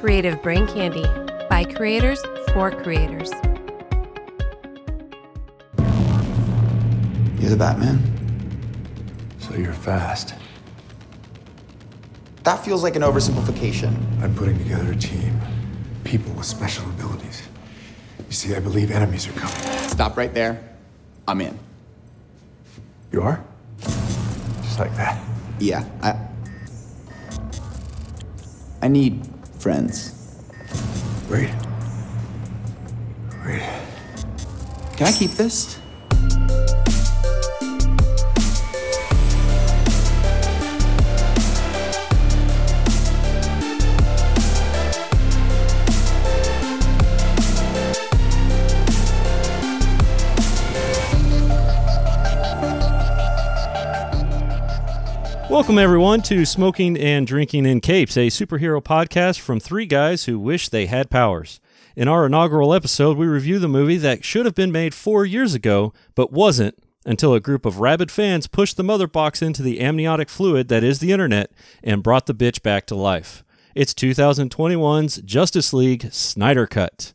Creative Brain Candy by creators for creators. You're the Batman? So you're fast. That feels like an oversimplification. I'm putting together a team. People with special abilities. You see, I believe enemies are coming. Stop right there. I'm in. You are? Just like that. Yeah, I. I need friends. Wait. Wait. Can I keep this? Welcome, everyone, to Smoking and Drinking in Capes, a superhero podcast from three guys who wish they had powers. In our inaugural episode, we review the movie that should have been made four years ago, but wasn't until a group of rabid fans pushed the mother box into the amniotic fluid that is the internet and brought the bitch back to life. It's 2021's Justice League Snyder Cut.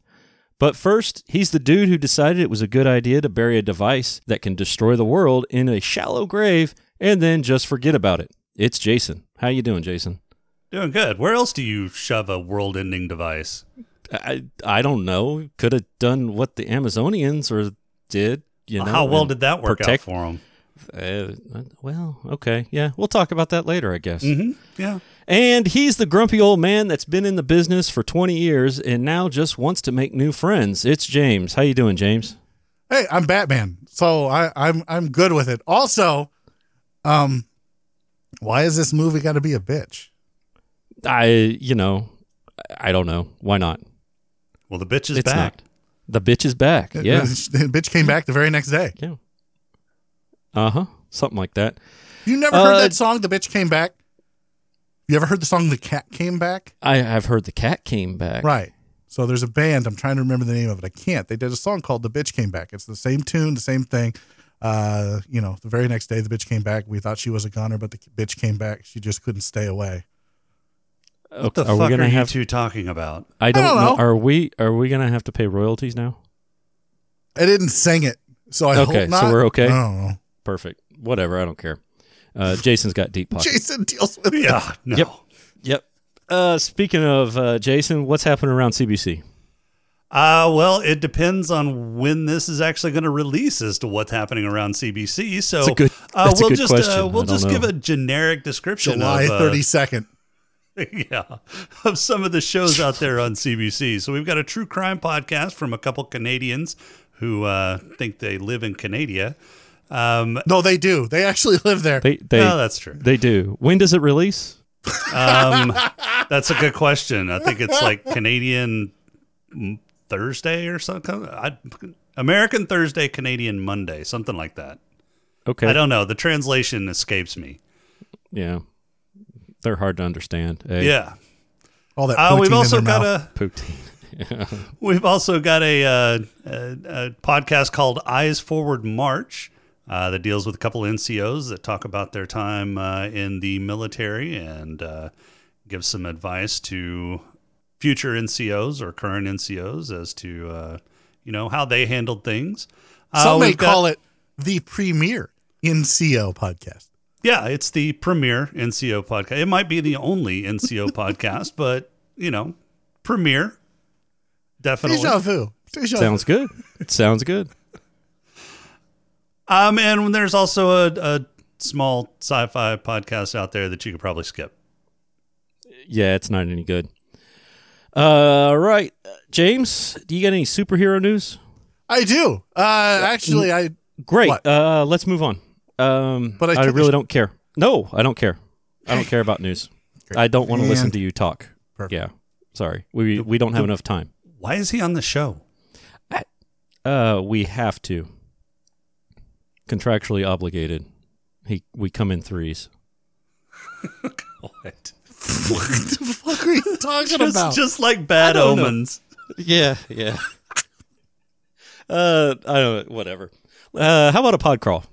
But first, he's the dude who decided it was a good idea to bury a device that can destroy the world in a shallow grave and then just forget about it. It's Jason. How you doing, Jason? Doing good. Where else do you shove a world-ending device? I I don't know. Could have done what the Amazonians or did. You know, How well did that work protect- out for them? Uh, well, okay, yeah, we'll talk about that later, I guess. Mm-hmm. Yeah. And he's the grumpy old man that's been in the business for 20 years and now just wants to make new friends. It's James. How you doing, James? Hey, I'm Batman, so I, I'm I'm good with it. Also, um, why is this movie got to be a bitch? I, you know, I don't know. Why not? Well, the bitch is It's back. not. The bitch is back. Yeah. the bitch came back the very next day. Yeah. Uh huh. Something like that. You never heard Uh, that song? The bitch came back. You ever heard the song "The Cat Came Back"? I have heard the cat came back. Right. So there's a band. I'm trying to remember the name of it. I can't. They did a song called "The Bitch Came Back." It's the same tune, the same thing. Uh, you know, the very next day, the bitch came back. We thought she was a goner, but the bitch came back. She just couldn't stay away. What the are we gonna are have? you two talking about? I don't, don't know. know. Are we? Are we gonna have to pay royalties now? I didn't sing it, so I Okay, hope so we're okay? I don't know. Perfect. Whatever. I don't care. Uh, Jason's got deep pockets. Jason deals with it. Yeah. No. Yep. Yep. Uh, speaking of uh, Jason, what's happening around CBC? Uh, well, it depends on when this is actually going to release as to what's happening around CBC. So That's a good- uh, that's a we'll good just question. Uh, we'll don't just give a generic description July of uh, thirty second. yeah, of some of the shows out there on CBC. So we've got a true crime podcast from a couple Canadians who uh, think they live in Canada. Um, No, they do. They actually live there. They they no, that's true. they do. When does it release? Um, that's a good question. I think it's like Canadian Thursday or something. I, American Thursday, Canadian Monday, something like that. Okay. I don't know. The translation escapes me. Yeah. They're hard to understand. eh? Yeah. All that. Uh, we've poutine in also their got mouth. a Poutine. We've also got a, uh, a, a podcast called Eyes Forward March uh, that deals with a couple NCOs that talk about their time uh, in the military and uh, give some advice to future NCOs or current NCOs as to uh, you know how they handled things. Uh, Some may got- call it the premier NCO podcast. Yeah, it's the premier NCO podcast. It might be the only NCO podcast, but you know, premier. Definitely. Deja vu. Deja Sounds good. Sounds good. Um, and there's also a, a small sci-fi podcast out there that you could probably skip. Yeah, it's not any good. Uh, all right, James, do you got any superhero news? I do. Uh, actually, I Great. Uh, let's move on. Um, But I I, really don't care. No, I don't care. I don't care about news. I don't want to listen to you talk. Perfect. Yeah, sorry. We we don't have enough time. Why is he on the show? Uh, we have to. Contractually obligated. He we come in threes. What? What the fuck are you talking Just, about? just like bad don't know. omens. Yeah, yeah. uh, I don't. Whatever. Uh, how about a pod crawl?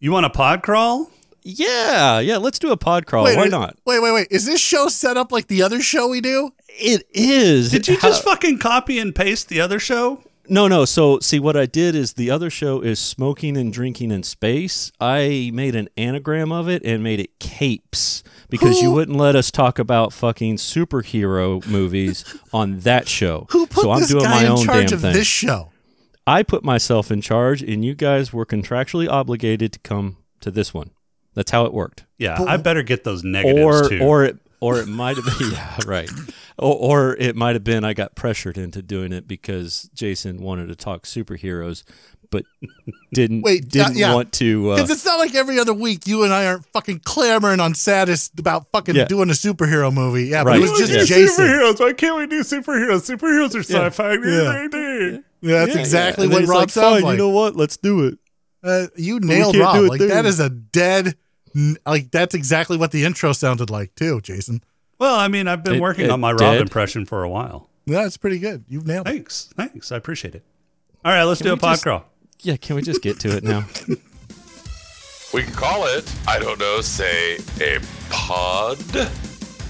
You want a pod crawl? Yeah, yeah. Let's do a pod crawl. Wait, Why wait, not? Wait, wait, wait. Is this show set up like the other show we do? It is. Did you How- just fucking copy and paste the other show? No, no. So, see, what I did is the other show is smoking and drinking in space. I made an anagram of it and made it capes because you wouldn't let us talk about fucking superhero movies on that show. Who put so I'm this doing guy my in own charge damn of thing. this show? I put myself in charge, and you guys were contractually obligated to come to this one. That's how it worked. Yeah, But- I better get those negatives Or, too. or it, or it might have been, yeah, right. Or, or it might have been I got pressured into doing it because Jason wanted to talk superheroes, but didn't Wait, didn't yeah, yeah. want to. Uh, Because it's not like every other week you and I aren't fucking clamoring on saddest about fucking Yeah. doing a superhero movie. Yeah, but it was just Yeah. Jason. Superheroes. Why can't we do superheroes? Superheroes are sci-fi. Yeah. Yeah, that's Yeah, exactly And what he's Rob like, sounds like. You know what? Let's do it. Uh, you nailed Rob. Like there. that is a dead. Like that's exactly what the intro sounded like too, Jason. Well, I mean, I've been It- working it on my Rob impression for a while. Yeah, it's pretty good. You've nailed it. Thanks, thanks. I appreciate it. All right, let's Can do a pod just- crawl. Yeah, can we just get to it now? We can call it, I don't know, say a pod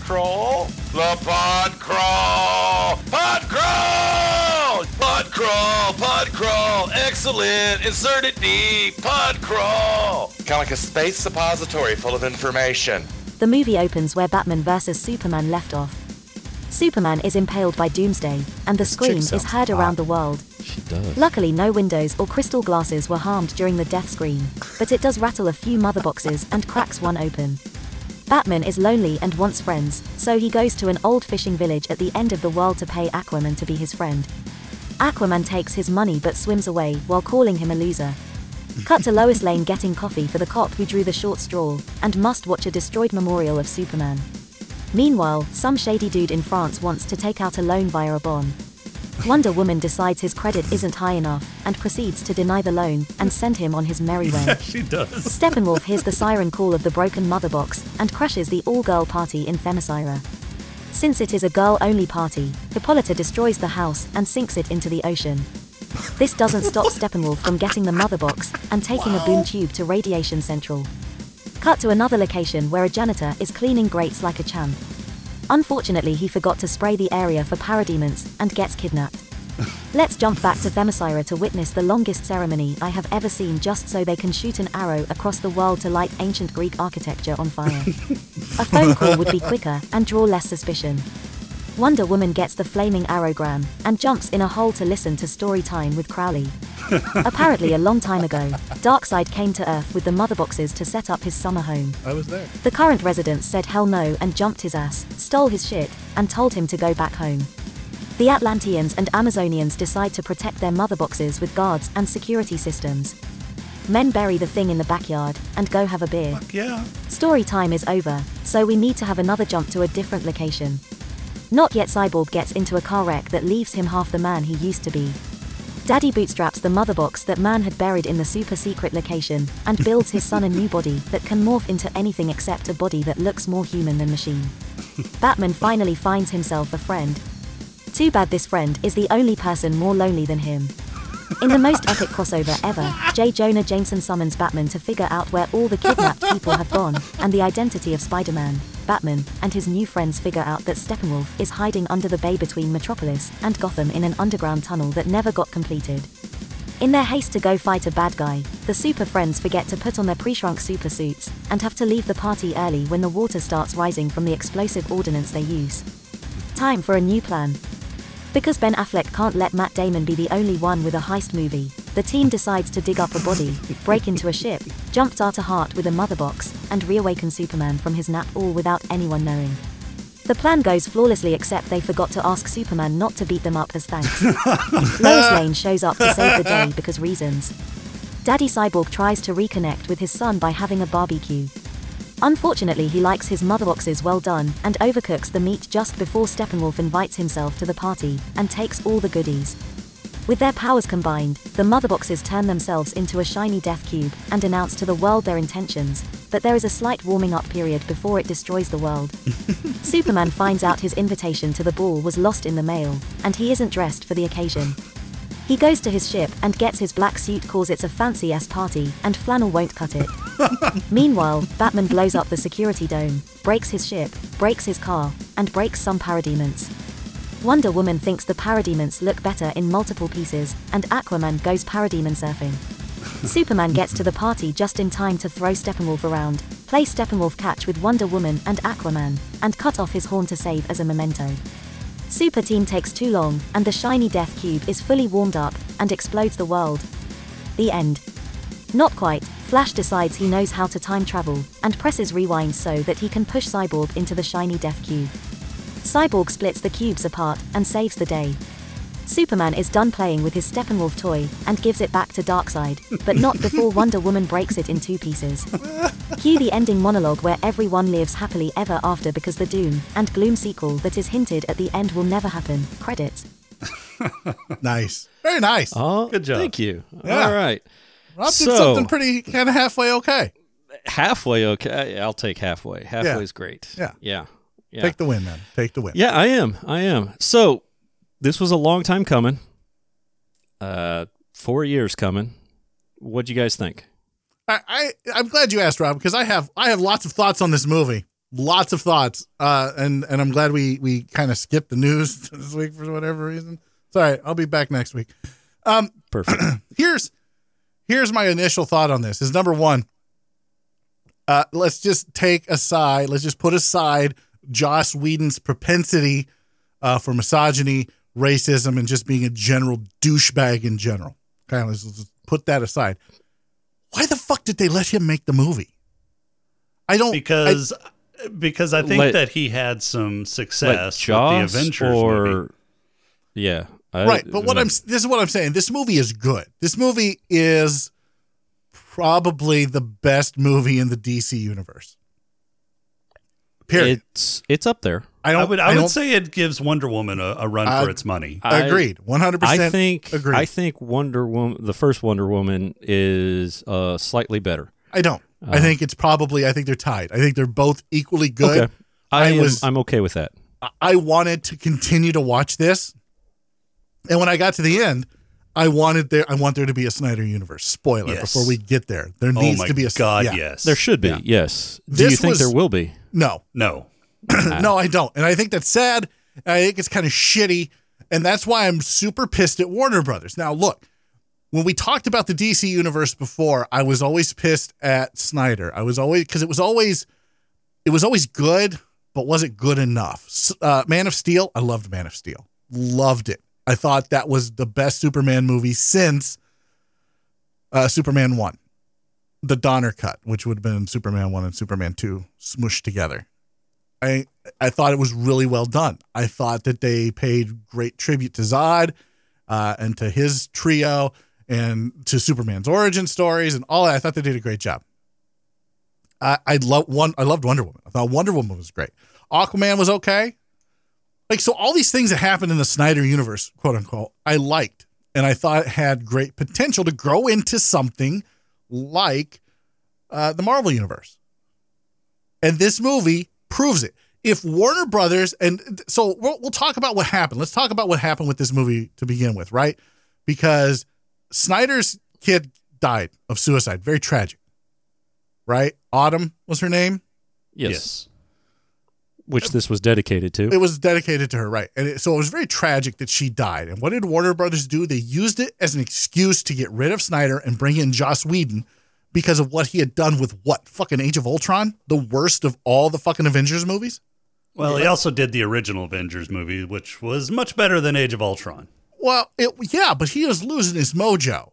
crawl? The pod crawl! Pod crawl! Pod crawl! Pod crawl! Excellent! Insert it deep! Pod crawl! Kind of like a space suppository full of information. The movie opens where Batman vs. Superman left off. Superman is impaled by Doomsday, and the scream is heard hot. around the world. she does. Luckily, no windows or crystal glasses were harmed during the death screen, but it does rattle a few mother boxes and cracks one open. Batman is lonely and wants friends, so he goes to an old fishing village at the end of the world to pay Aquaman to be his friend. Aquaman takes his money but swims away while calling him a loser. Cut to Lois Lane getting coffee for the cop who drew the short straw, and must watch a destroyed memorial of Superman. Meanwhile, some shady dude in France wants to take out a loan via a bond. Wonder Woman decides his credit isn't high enough and proceeds to deny the loan and send him on his merry way. She does. Steppenwolf hears the siren call of the broken mother box and crashes the all-girl party in Themyscira. Since it is a girl-only party, Hippolyta destroys the house and sinks it into the ocean. This doesn't stop Steppenwolf from getting the mother box and taking a boom tube to Radiation Central. Cut to another location where a janitor is cleaning grates like a champ. Unfortunately, he forgot to spray the area for parademons and gets kidnapped. Let's jump back to Themyscira to witness the longest ceremony I have ever seen just so they can shoot an arrow across the world to light ancient Greek architecture on fire. a phone call would be quicker and draw less suspicion. Wonder Woman gets the flaming arrowgram and jumps in a hole to listen to story time with Crowley. Apparently, a long time ago, Darkseid came to Earth with the mother boxes to set up his summer home. I was there. The current residents said hell no and jumped his ass, stole his shit, and told him to go back home. The Atlanteans and Amazonians decide to protect their mother boxes with guards and security systems. Men bury the thing in the backyard and go have a beer. Yeah. Story time is over, so we need to have another jump to a different location. Not yet Cyborg gets into a car wreck that leaves him half the man he used to be. Daddy bootstraps the mother box that man had buried in the super secret location and builds his son a new body that can morph into anything except a body that looks more human than machine. Batman finally finds himself a friend. Too bad this friend is the only person more lonely than him. In the most epic crossover ever, J. Jonah Jameson summons Batman to figure out where all the kidnapped people have gone, and the identity of Spider-Man. Batman and his new friends figure out that Steppenwolf is hiding under the bay between Metropolis and Gotham in an underground tunnel that never got completed. In their haste to go fight a bad guy, the super friends forget to put on their pre-shrunk super suits and have to leave the party early when the water starts rising from the explosive ordnance they use. Time for a new plan. Because Ben Affleck can't let Matt Damon be the only one with a heist movie, the team decides to dig up a body, break into a ship, jump Data Heart with a mother box, and reawaken Superman from his nap all without anyone knowing. The plan goes flawlessly except they forgot to ask Superman not to beat them up as thanks. Lois Lane shows up to save the day because reasons. Daddy Cyborg tries to reconnect with his son by having a barbecue. Unfortunately, he likes his mother boxes well done and overcooks the meat just before Steppenwolf invites himself to the party and takes all the goodies. With their powers combined, the mother boxes turn themselves into a shiny death cube and announce to the world their intentions, but there is a slight warming up period before it destroys the world. Superman finds out his invitation to the ball was lost in the mail, and he isn't dressed for the occasion. He goes to his ship and gets his black suit, calls it's a fancy ass party, and flannel won't cut it. Meanwhile, Batman blows up the security dome, breaks his ship, breaks his car, and breaks some parademons. Wonder Woman thinks the parademons look better in multiple pieces, and Aquaman goes parademon surfing. Superman gets to the party just in time to throw Steppenwolf around, play Steppenwolf catch with Wonder Woman and Aquaman, and cut off his horn to save as a memento. Super Team takes too long, and the shiny Death Cube is fully warmed up and explodes the world. The end. Not quite. Flash decides he knows how to time travel and presses rewind so that he can push Cyborg into the shiny Death Cube. Cyborg splits the cubes apart and saves the day. Superman is done playing with his Steppenwolf toy and gives it back to Darkseid, but not before Wonder Woman breaks it in two pieces. Cue the ending monologue where everyone lives happily ever after because the Doom and Gloom sequel that is hinted at the end will never happen. Credits. Nice. Very nice. Oh, Good job. Thank you. Yeah. All right. Rob did something pretty kind of halfway okay. Halfway, okay. I'll take halfway. Halfway is great. Yeah. Yeah. Yeah. Take the win, man. Take the win. Yeah, I am. I am. So, this was a long time coming. Uh, four years coming. What do you guys think? I, I I'm glad you asked, Rob, because I have I have lots of thoughts on this movie. Lots of thoughts. Uh, and and I'm glad we we kind of skipped the news this week for whatever reason. Sorry, I'll be back next week. Um, Perfect. here's here's my initial thought on this. Is number one. Uh, let's just take aside. Let's just put aside Joss Whedon's propensity uh, for misogyny, racism, and just being a general douchebag in general. Okay, let's, let's put that aside. Why the fuck did they let him make the movie? I don't because because I think Let- that he had some success Jaws with the Avengers or movie. yeah, I- right but what i'm this is what i'm saying this movie is good this movie is probably the best movie in the dc universe period It's it's up there. I I don't would i, I, don't would say it gives Wonder Woman a, a run I- for its money. I- agreed 100% I think agreed I think Wonder Woman, the first Wonder Woman, is uh, slightly better. i don't i think it's probably i think they're tied i think they're both equally good Okay, I, I am, was- I'm okay with that. I wanted to continue to watch this, and when I got to the end, I wanted there. I want there to be a Snyder universe. Spoiler Yes. before we get there. There oh needs my to be a God, yeah. yes. There should be, Yeah. yes. Do This you think was- there will be? No, no. no, I don't, and I think that's sad. I think it's kind of shitty, and that's why I'm super pissed at Warner Brothers. Now, look, when we talked about the DC universe before, I was always pissed at Snyder. I was always because it was always it was always good, but wasn't good enough. Uh, Man of Steel, I loved Man of Steel, loved it. I thought that was the best Superman movie since uh, Superman One, the Donner cut, which would have been Superman One and Superman Two smushed together. I I thought it was really well done. I thought that they paid great tribute to Zod uh, and to his trio and to Superman's origin stories and all that. I thought they did a great job. I I love one. I loved Wonder Woman. I thought Wonder Woman was great. Aquaman was okay. Like so, all these things that happened in the Snyder universe, quote unquote, I liked, and I thought it had great potential to grow into something like uh, the Marvel universe. And this movie proves it. If Warner Brothers, and so we'll, we'll talk about what happened. Let's talk about what happened with this movie to begin with, right? Because Snyder's kid died of suicide. Very tragic, right? Autumn was her name. Yes. Which this was dedicated to. It was dedicated to her, right? And it, so it was very tragic that she died. And what did Warner Brothers do? They used it as an excuse to get rid of Snyder and bring in Joss Whedon because of what he had done with what fucking Age of Ultron, the worst of all the fucking Avengers movies. Well, he also did the original Avengers movie, which was much better than Age of Ultron. Well, it, yeah, but he was losing his mojo.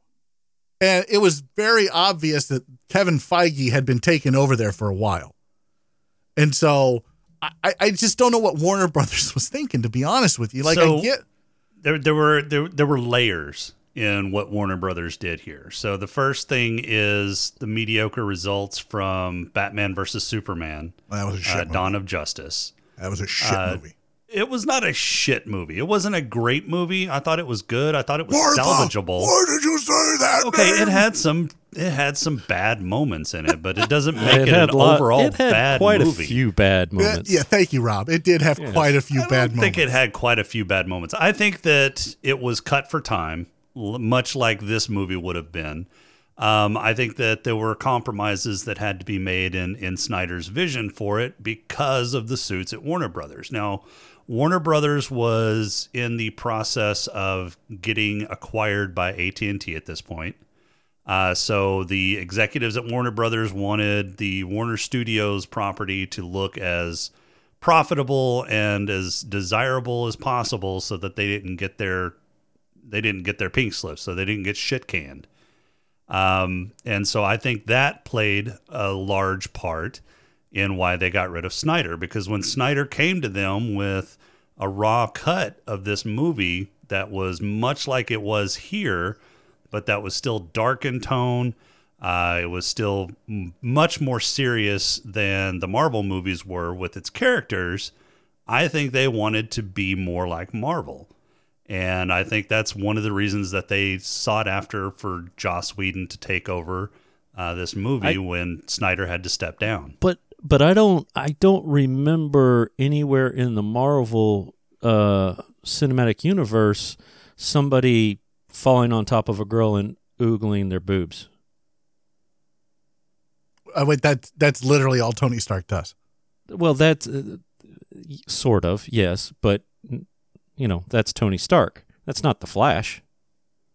And it was very obvious that Kevin Feige had been taken over there for a while. And so I, I just don't know what Warner Brothers was thinking, to be honest with you. Like, So- I get. there there were there there were layers in what Warner Brothers did here. So the first thing is the mediocre results from Batman versus Superman, That was a shit uh, movie. Dawn of Justice. That was a shit Uh, movie. It was not a shit movie. It wasn't a great movie. I thought it was good. I thought it was Martha, salvageable. Why did you say that? Okay, it had some it had some bad moments in it, but it doesn't make it it, had an lot- overall it had bad quite movie. a few bad moments. yeah, thank you, Rob. It did have quite a few I bad don't moments. think it had quite a few bad moments. I think that it was cut for time. Much like this movie would have been. Um, I think that there were compromises that had to be made in in Snyder's vision for it because of the suits at Warner Brothers. Now, Warner Brothers was in the process of getting acquired by AT and T at this point. Uh, so the executives at Warner Brothers wanted the Warner Studios property to look as profitable and as desirable as possible, so that they didn't get their they didn't get their pink slips, so they didn't get shit canned. Um, and so I think that played a large part in why they got rid of Snyder because when Snyder came to them with a raw cut of this movie that was much like it was here, but that was still dark in tone. Uh, it was still m- much more serious than the Marvel movies were with its characters. I think they wanted to be more like Marvel. And I think that's one of the reasons that they sought after for Joss Whedon to take over uh, this movie I- when Snyder had to step down. but but I don't I don't remember anywhere in the Marvel uh, cinematic universe somebody falling on top of a girl and oogling their boobs. Uh, wait, that that's literally all Tony Stark does. Well, that's uh, sort of yes, but you know that's Tony Stark. That's not the Flash.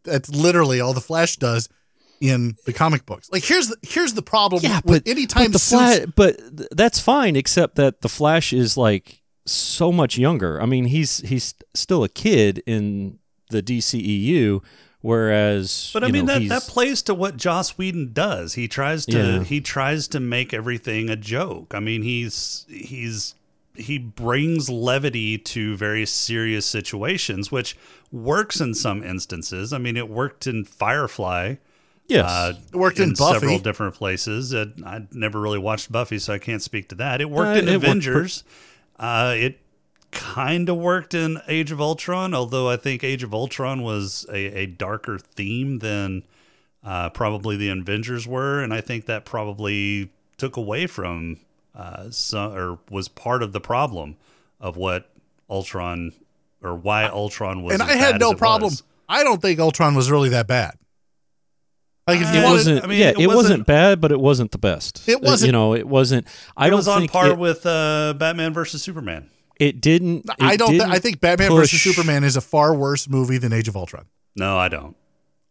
That's literally all the Flash does in the comic books. Like here's the here's the problem Yeah, with but anytime but the suits- Flash, but that's fine, except that the Flash is like so much younger. I mean, he's he's still a kid in the DCEU, whereas But I mean know, that, he's- that plays to what Joss Whedon does. He tries to Yeah. he tries to make everything a joke. I mean he's he's he brings levity to very serious situations, which works in some instances. I mean, it worked in Firefly. yes, Uh, It worked in Buffy. several different places. Uh, I never really watched Buffy, so I can't speak to that. It worked Uh, in it worked Avengers. uh, it kind of worked in Age of Ultron, although I think Age of Ultron was a, a darker theme than uh, probably the Avengers were, and I think that probably took away from uh, some or was part of the problem of what Ultron or why Ultron was. and as I had bad no problem. was. I don't think Ultron was really that bad. Like if you Uh, it wanted, wasn't. I mean, yeah, it it, wasn't, wasn't- bad, but it wasn't the best. It Uh, wasn't- you know, it wasn't. I it don't was on par it, with uh, Batman versus Superman. it didn't. I don't. Didn't I think Batman push- versus Superman is a far worse movie than Age of Ultron. No, I don't.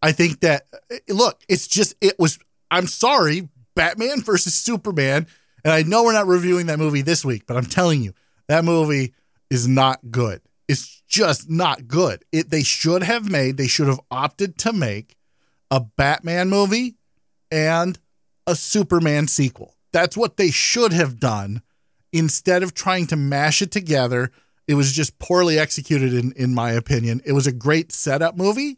I think that look, it's just it was. I'm sorry, Batman versus Superman, and I know we're not reviewing that movie this week, but I'm telling you, that movie is not good. It's just not good. It they should have made. They should have opted to make a Batman movie and a Superman sequel. That's what they should have done instead of trying to mash it together. It was just poorly executed, in, in my opinion. It was a great setup movie,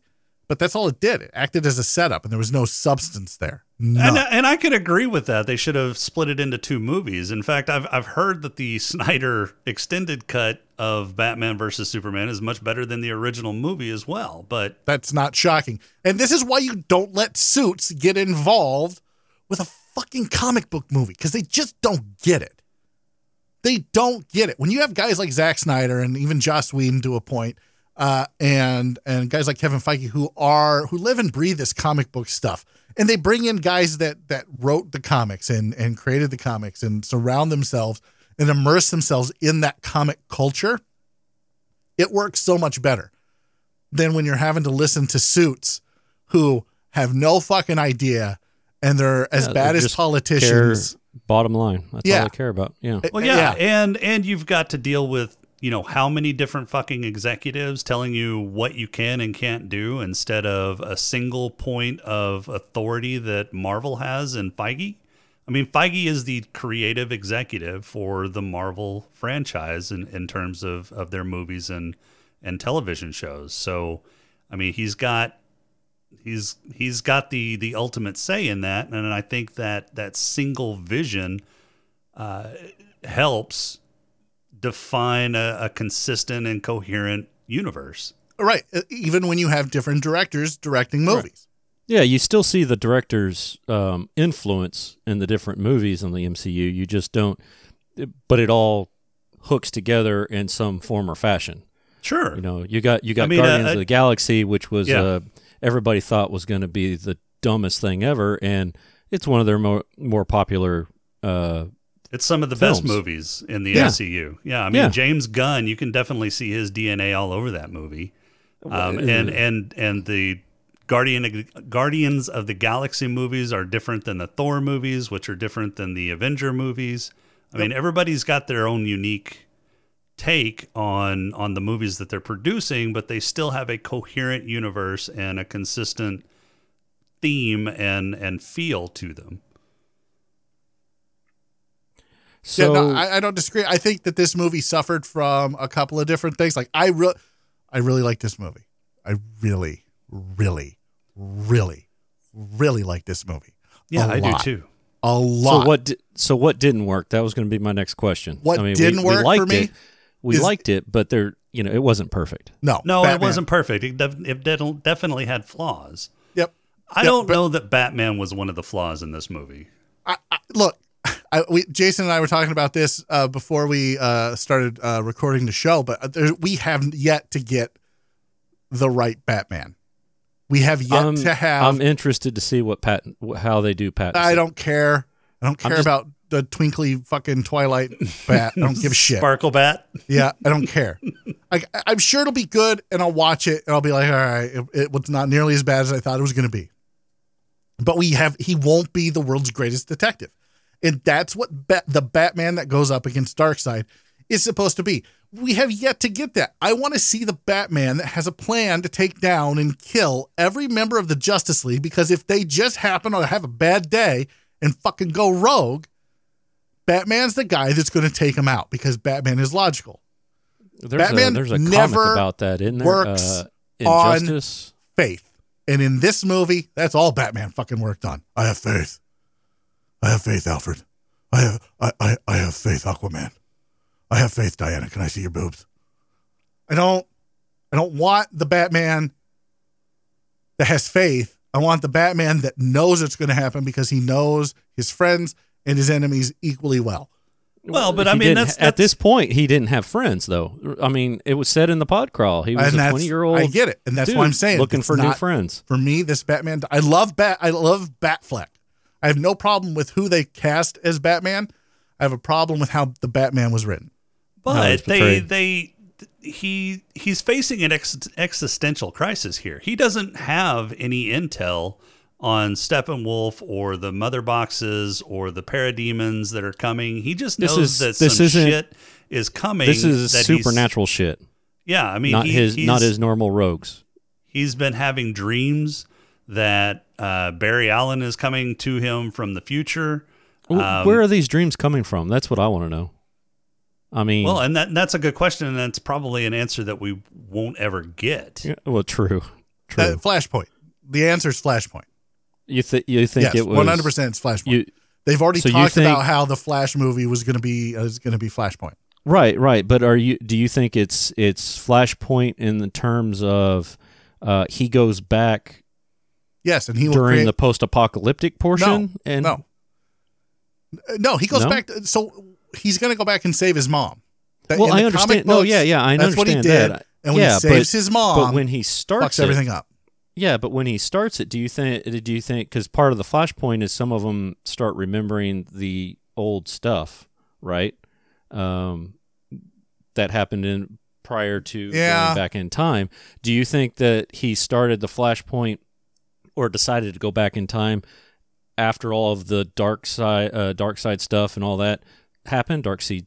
but that's all it did. It acted as a setup, and there was no substance there. None. And, and I could agree with that. They should have split it into two movies. In fact, I've I've heard that the Snyder extended cut of Batman versus Superman is much better than the original movie as well. But That's not shocking. And this is why you don't let suits get involved with a fucking comic book movie because they just don't get it. They don't get it. When you have guys like Zack Snyder and even Joss Whedon to a point, uh, and and guys like Kevin Feige who are who live and breathe this comic book stuff, and they bring in guys that that wrote the comics and and created the comics and surround themselves and immerse themselves in that comic culture. It works so much better than when you're having to listen to suits who have no fucking idea and they're as Yeah, bad they as politicians. Care, bottom line. That's Yeah. all I care about. Yeah. well, yeah, and and you've got to deal with you know how many different fucking executives telling you what you can and can't do instead of a single point of authority that Marvel has in Feige. I mean, Feige is the creative executive for the Marvel franchise in, in terms of, of their movies and, and television shows. So, I mean, he's got he's he's got the the ultimate say in that, and I think that that single vision uh, helps define a, a consistent and coherent universe. Right. uh, Even when you have different directors directing movies. Yeah, you still see the director's um, influence in the different movies in the MCU. You just don't, but it all hooks together in some form or fashion. Sure. You know, you got you got I mean, Guardians uh, of the Galaxy, which was Yeah. uh, everybody thought was going to be the dumbest thing ever, and it's one of their more more popular. Uh, It's some of the best movies in the Yeah. MCU. Yeah, I mean Yeah. James Gunn, you can definitely see his DNA all over that movie. Um, and and and the Guardian Guardians of the Galaxy movies are different than the Thor movies, which are different than the Avenger movies. I mean, everybody's got their own unique take on on the movies that they're producing, but they still have a coherent universe and a consistent theme and and feel to them. So yeah, no, I, I don't disagree. I think that this movie suffered from a couple of different things. Like I re- I really like this movie. I really, really, really, really like this movie. Yeah, A I lot. do too. A lot. So what? Di- so what didn't work? That was going to be my next question. What I mean, didn't we, work we for liked me It. We is- liked it, but there, you know, it wasn't perfect. No, No, it wasn't perfect. It, def- it def- definitely had flaws. Yep. I Yep, don't but- know that Batman was one of the flaws in this movie. I, I, look, I, we, Jason and I were talking about this uh, before we uh, started uh, recording the show, but there, we have yet to get the right Batman. We have yet I'm, to have. I'm interested to see what Pat, how they do Pat. I don't care. I don't care just- about the twinkly fucking Twilight bat. I don't give a shit. Sparkle Bat. Yeah, I don't care. I, I'm sure it'll be good, and I'll watch it, and I'll be like, all right, it, it was not nearly as bad as I thought it was going to be. But we have, he won't be the world's greatest detective, and that's what ba- the Batman that goes up against Darkseid is supposed to be. We have yet to get that. I want to see the Batman that has a plan to take down and kill every member of the Justice League because if they just happen to have a bad day and fucking go rogue, Batman's the guy that's going to take him out because Batman is logical. There's Batman a, there's a never about that, isn't there? works uh, on- Faith. And in this movie, that's all Batman fucking worked on. I have faith. I have faith, Alfred. I have I, I, I have faith, Aquaman. I have faith, Diana. Can I see your boobs? I don't I don't want the Batman that has faith. I want the Batman that knows it's going to happen because he knows his friends and his enemies equally well. Well, but He I mean, didn't- that's, at this point he didn't have friends though. I mean, it was said in the pod crawl he was a twenty year old. I get it, and that's what I'm saying. looking It's for new friends. For me, this Batman, I love Bat. I love Batfleck. I have no problem with who they cast as Batman. I have a problem with how the Batman was written. How he's but they they he he's facing an ex- existential crisis here. He doesn't have any intel on Steppenwolf or the mother boxes or the parademons that are coming. He just This knows is- that this some isn't- shit is coming. This is that supernatural shit. Yeah, I mean, not he- his not his normal rogues. He's been having dreams that uh, Barry Allen is coming to him from the future. Um, Where are these dreams coming from? That's what I want to know. I mean, Well, and that that's a good question, and that's probably an answer that we won't ever get. yeah, well, true, true. Uh, Flashpoint. The answer is Flashpoint. you think you think yes, it was one hundred percent. It's Flashpoint. You They've already so talked think- about how the Flash movie was going to be uh, is going to be Flashpoint. right, right. But are you? Do you think it's it's Flashpoint in the terms of uh, he goes back Yes, and he will during create, the post-apocalyptic portion? no, and no, Uh, no. He goes No? back. To, so he's going to go back and save his mom. That- Well, I understand. No, yeah, yeah, I that's what he understand did. that. And when Yeah, he saves but- his mom, but when he starts fucks it- everything up. Yeah, but when he starts it, do you think? Do you think? Because part of the flashpoint is some of them start remembering the old stuff, right? Um, that happened in prior to Yeah. going back in time. Do you think that he started the flashpoint or decided to go back in time after all of the Darkseid, uh, Darkseid stuff and all that happened? Dark seed.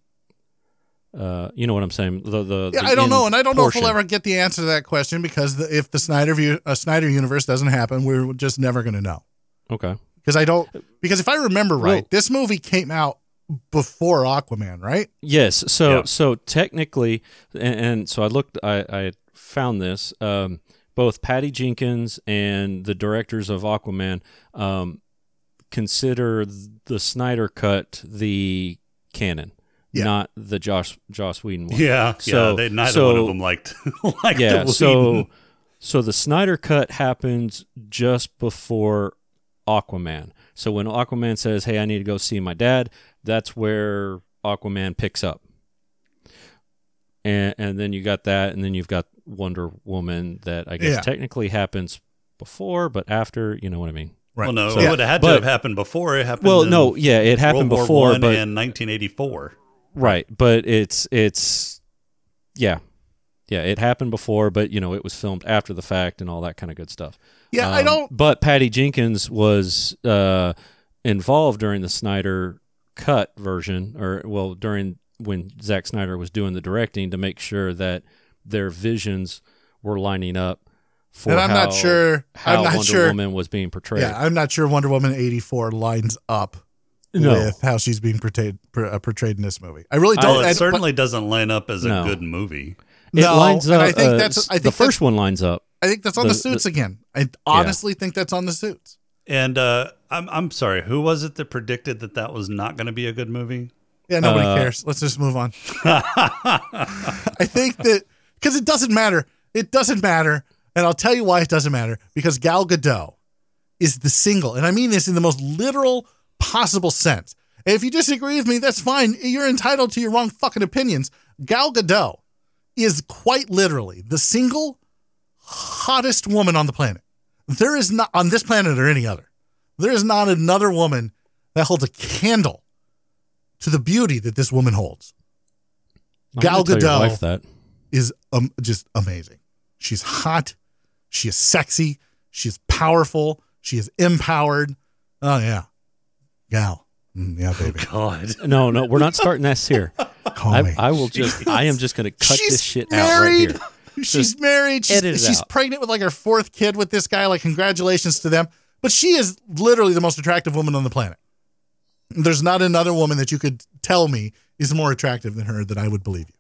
Uh, you know what I'm saying? The the Yeah, the I don't know, and I don't know if we'll ever get the answer to that question because the, if the Snyder view, uh, Snyder universe doesn't happen, we're just never going to know. Okay. Because I don't. Because if I remember right, Well- this movie came out before Aquaman, right? Yes. So Yeah. so technically, and, and so I looked. I, I found this. Um, both Patty Jenkins and the directors of Aquaman um, consider the Snyder cut the canon, Yeah. not the Josh Joss Whedon one. Yeah, So- yeah. They, neither so- one of them liked liked yeah. the So so the Snyder cut happens just before Aquaman. So when Aquaman says, "Hey, I need to go see my dad," that's where Aquaman picks up. And and then you got that, and then you've got Wonder Woman that I guess Yeah. technically happens before, but after, you know what I mean. Right. Well, no, So- it would have had to have happened before. It happened. Well, in no, yeah, it happened World War before, but in 1984. right, but it's it's yeah. Yeah, it happened before, but you know, it was filmed after the fact and all that kind of good stuff. Yeah, I Um, don't. But Patty Jenkins was uh, involved during the Snyder cut version, or well, during when Zack Snyder was doing the directing to make sure that their visions were lining up for And I'm not sure- how I'm not Wonder sure- Woman was being portrayed. Yeah, I'm not sure Wonder Woman 84 lines up No. with how she's being portrayed uh, portrayed in this movie. I really don't. Oh, it and- certainly doesn't line up as a good movie. it No, lines up. I think uh, that's- I the think first one lines up. I think that's on the, the- suits the- again. I honestly think that's on the suits. And uh, I'm I'm sorry, who was it that predicted that that was not going to be a good movie? Yeah, nobody Uh, cares. Let's just move on. I think that because it doesn't matter. It doesn't matter, and I'll tell you why it doesn't matter. Because Gal Gadot is the single, and I mean this in the most literal possible sense. And if you disagree with me, that's fine. You're entitled to your wrong fucking opinions. Gal Gadot is quite literally the single hottest woman on the planet. There is not on this planet or any other. There is not another woman that holds a candle to the beauty that this woman holds. I'm Gal gonna tell your Gadot. Is um, just amazing. She's hot. She is sexy. She is powerful. She is empowered. Oh yeah, Gal. Mm, yeah, baby. God, No, no, we're not starting this here. Call me. I, I will just. I am just going to cut She's this shit out right here. She's Just married. She's, edit it she's out. pregnant with like her fourth kid with this guy. Like, congratulations to them. But she is literally the most attractive woman on the planet. There's not another woman that you could tell me is more attractive than her that I would believe you.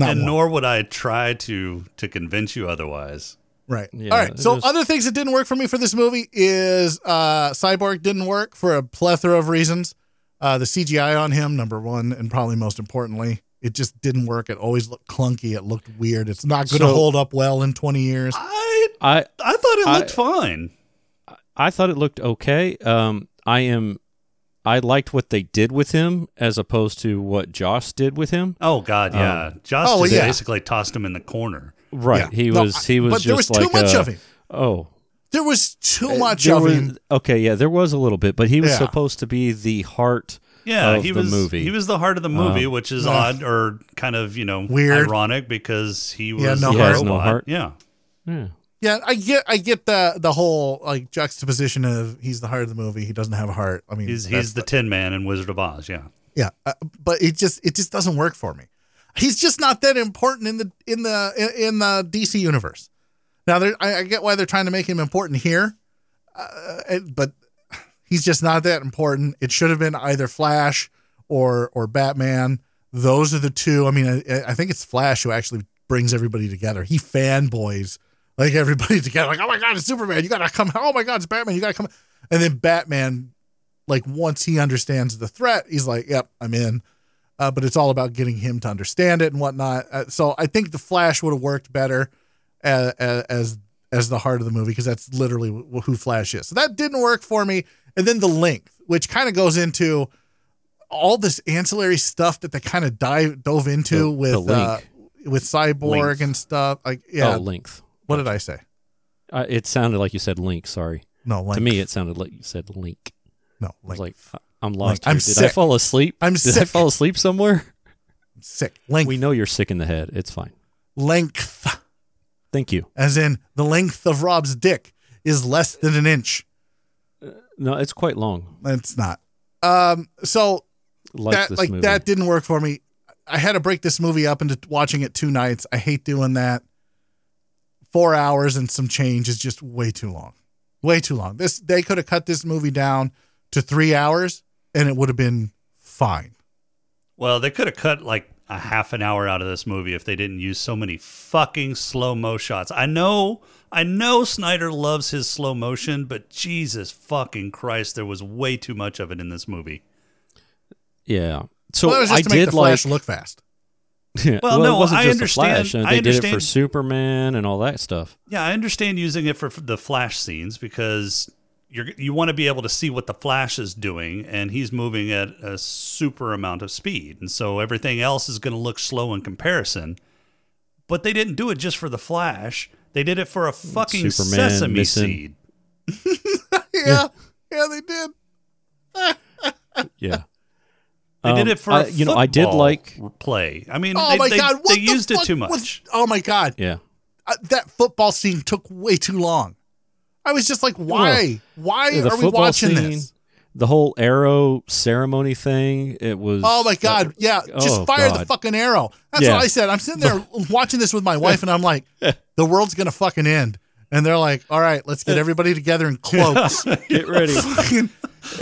Not and one. nor would I try to to convince you otherwise. Right. Yeah, All right. So there's- other things that didn't work for me for this movie is uh Cyborg didn't work for a plethora of reasons. Uh the CGI on him, number one, and probably most importantly, it just didn't work. It always looked clunky. It looked weird. It's not going to So- hold up well in 20 years. I I I thought it I- looked fine. I thought it looked okay. Um, I am. I liked what they did with him as opposed to what Joss did with him. Oh God, yeah. Josh Oh, yeah. basically tossed him in the corner. Right. Yeah. He No, was. He was but just there was like too much uh, of him. Oh, There was too Uh, much there of was- him. Okay, yeah, there was a little bit, but he was Yeah. supposed to be the heart Yeah, of he the was movie. he was the heart of the movie, Um, which is Ugh. odd or kind of you know Weird. ironic because he was He had no a He has no heart. Yeah, Yeah. Yeah, I get I get the the whole like juxtaposition of he's the heart of the movie. He doesn't have a heart. I mean, he's he's the Tin Man in Wizard of Oz. Yeah, Yeah, uh, but it just it just doesn't work for me. He's just not that important in the in the in, the DC universe. Now, there, I, I get why they're trying to make him important here, uh, but he's just not that important. It should have been either Flash or or Batman. Those are the two. I mean, I, I think it's Flash who actually brings everybody together. He fanboys like everybody together. Like, oh my god, it's Superman! You gotta come. Oh my god, it's Batman! You gotta come. And then Batman like once he understands the threat, he's like, "Yep, I'm in." Uh, but it's all about getting him to understand it and whatnot. Uh, so I think the Flash would have worked better as as, as the heart of the movie because that's literally who Flash is. So that didn't work for me. And then the length, which kind of goes into all this ancillary stuff that they kind of dive dove into The- with the uh, with Cyborg Length. and stuff. Like, yeah, Oh, length. What did I say? Uh, it sounded like you said link. Sorry. No. To me, it sounded like you said link. no, I was like, I- I'm lost. I'm. Did I fall asleep? I'm Did I sick. fall asleep somewhere? sick length. We know you're sick in the head. It's fine. length. Thank you. as in the length of Rob's dick is less than an inch. No, it's quite long. It's not. Um, so Like that like movie. that didn't work for me. I had to break this movie up into watching it two nights. I hate doing that. Four hours and some change is just way too long. Way too long. This they could have cut this movie down to three hours and it would have been fine. well, they could have cut like a half an hour out of this movie if they didn't use so many fucking slow mo shots. I know, I know Snyder loves his slow motion, but Jesus fucking Christ, there was way too much of it in this movie. yeah. So well, that was just I to make did the Flash like. look fast. Well, it no, wasn't I just understand- The Flash. and I They did it for Superman and all that stuff. Yeah, I understand using it for for the flash scenes because you're you want to be able to see what the flash is doing and he's moving at a super amount of speed. And so everything else is going to look slow in comparison. But they didn't do it just for the flash. They did it for a fucking Superman sesame missing- seed. yeah, yeah, they did. Yeah. They did Um, it for I- a you know, I did like play. I mean, Oh they, my they, god, what they the used it fuck too was- much. oh my god, yeah. uh, that football scene took way too long. I was just like, why? why Yeah, are we watching scene, this? The whole arrow ceremony thing, it was Oh my god, yeah, just oh, fire the fucking arrow. That's Yeah. what I said. I'm sitting there watching this with my wife, and I'm like, the world's gonna fucking end. And they're like, all right, let's get everybody together in cloaks. Get ready. Fucking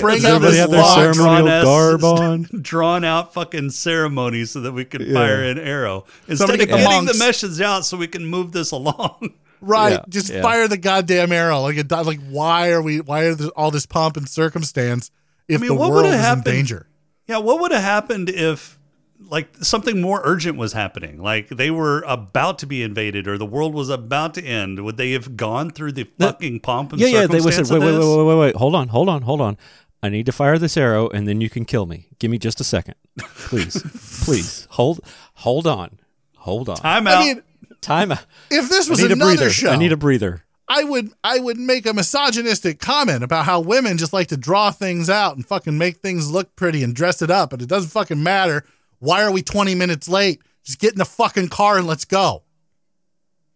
Bring Does out everybody this have their log. ceremonial drawn-ass- garb on? drawn out fucking ceremony so that we can Yeah. fire an arrow instead Somebody of get the getting the monks. meshes out so we can move this along. Right. Yeah, just yeah. fire the goddamn arrow. Like it like why are we why are there all this pomp and circumstance if I mean, the what world would've is happened- in danger? Yeah, what would have happened if like something more urgent was happening? Like they were about to be invaded or the world was about to end. Would they have gone through the No. fucking pomp and yeah, yeah. They would circumstance say, wait, wait, wait, wait, wait, wait. Hold on, hold on, hold on. I need to fire this arrow, and then you can kill me. Give me just a second, please, please. Hold, hold on, hold on. Time out. I mean, Time. out. if this I was need a another breather. show, I need a breather. I would I would make a misogynistic comment about how women just like to draw things out and fucking make things look pretty and dress it up, but it doesn't fucking matter. Why are we 20 minutes late? Just get in the fucking car and let's go.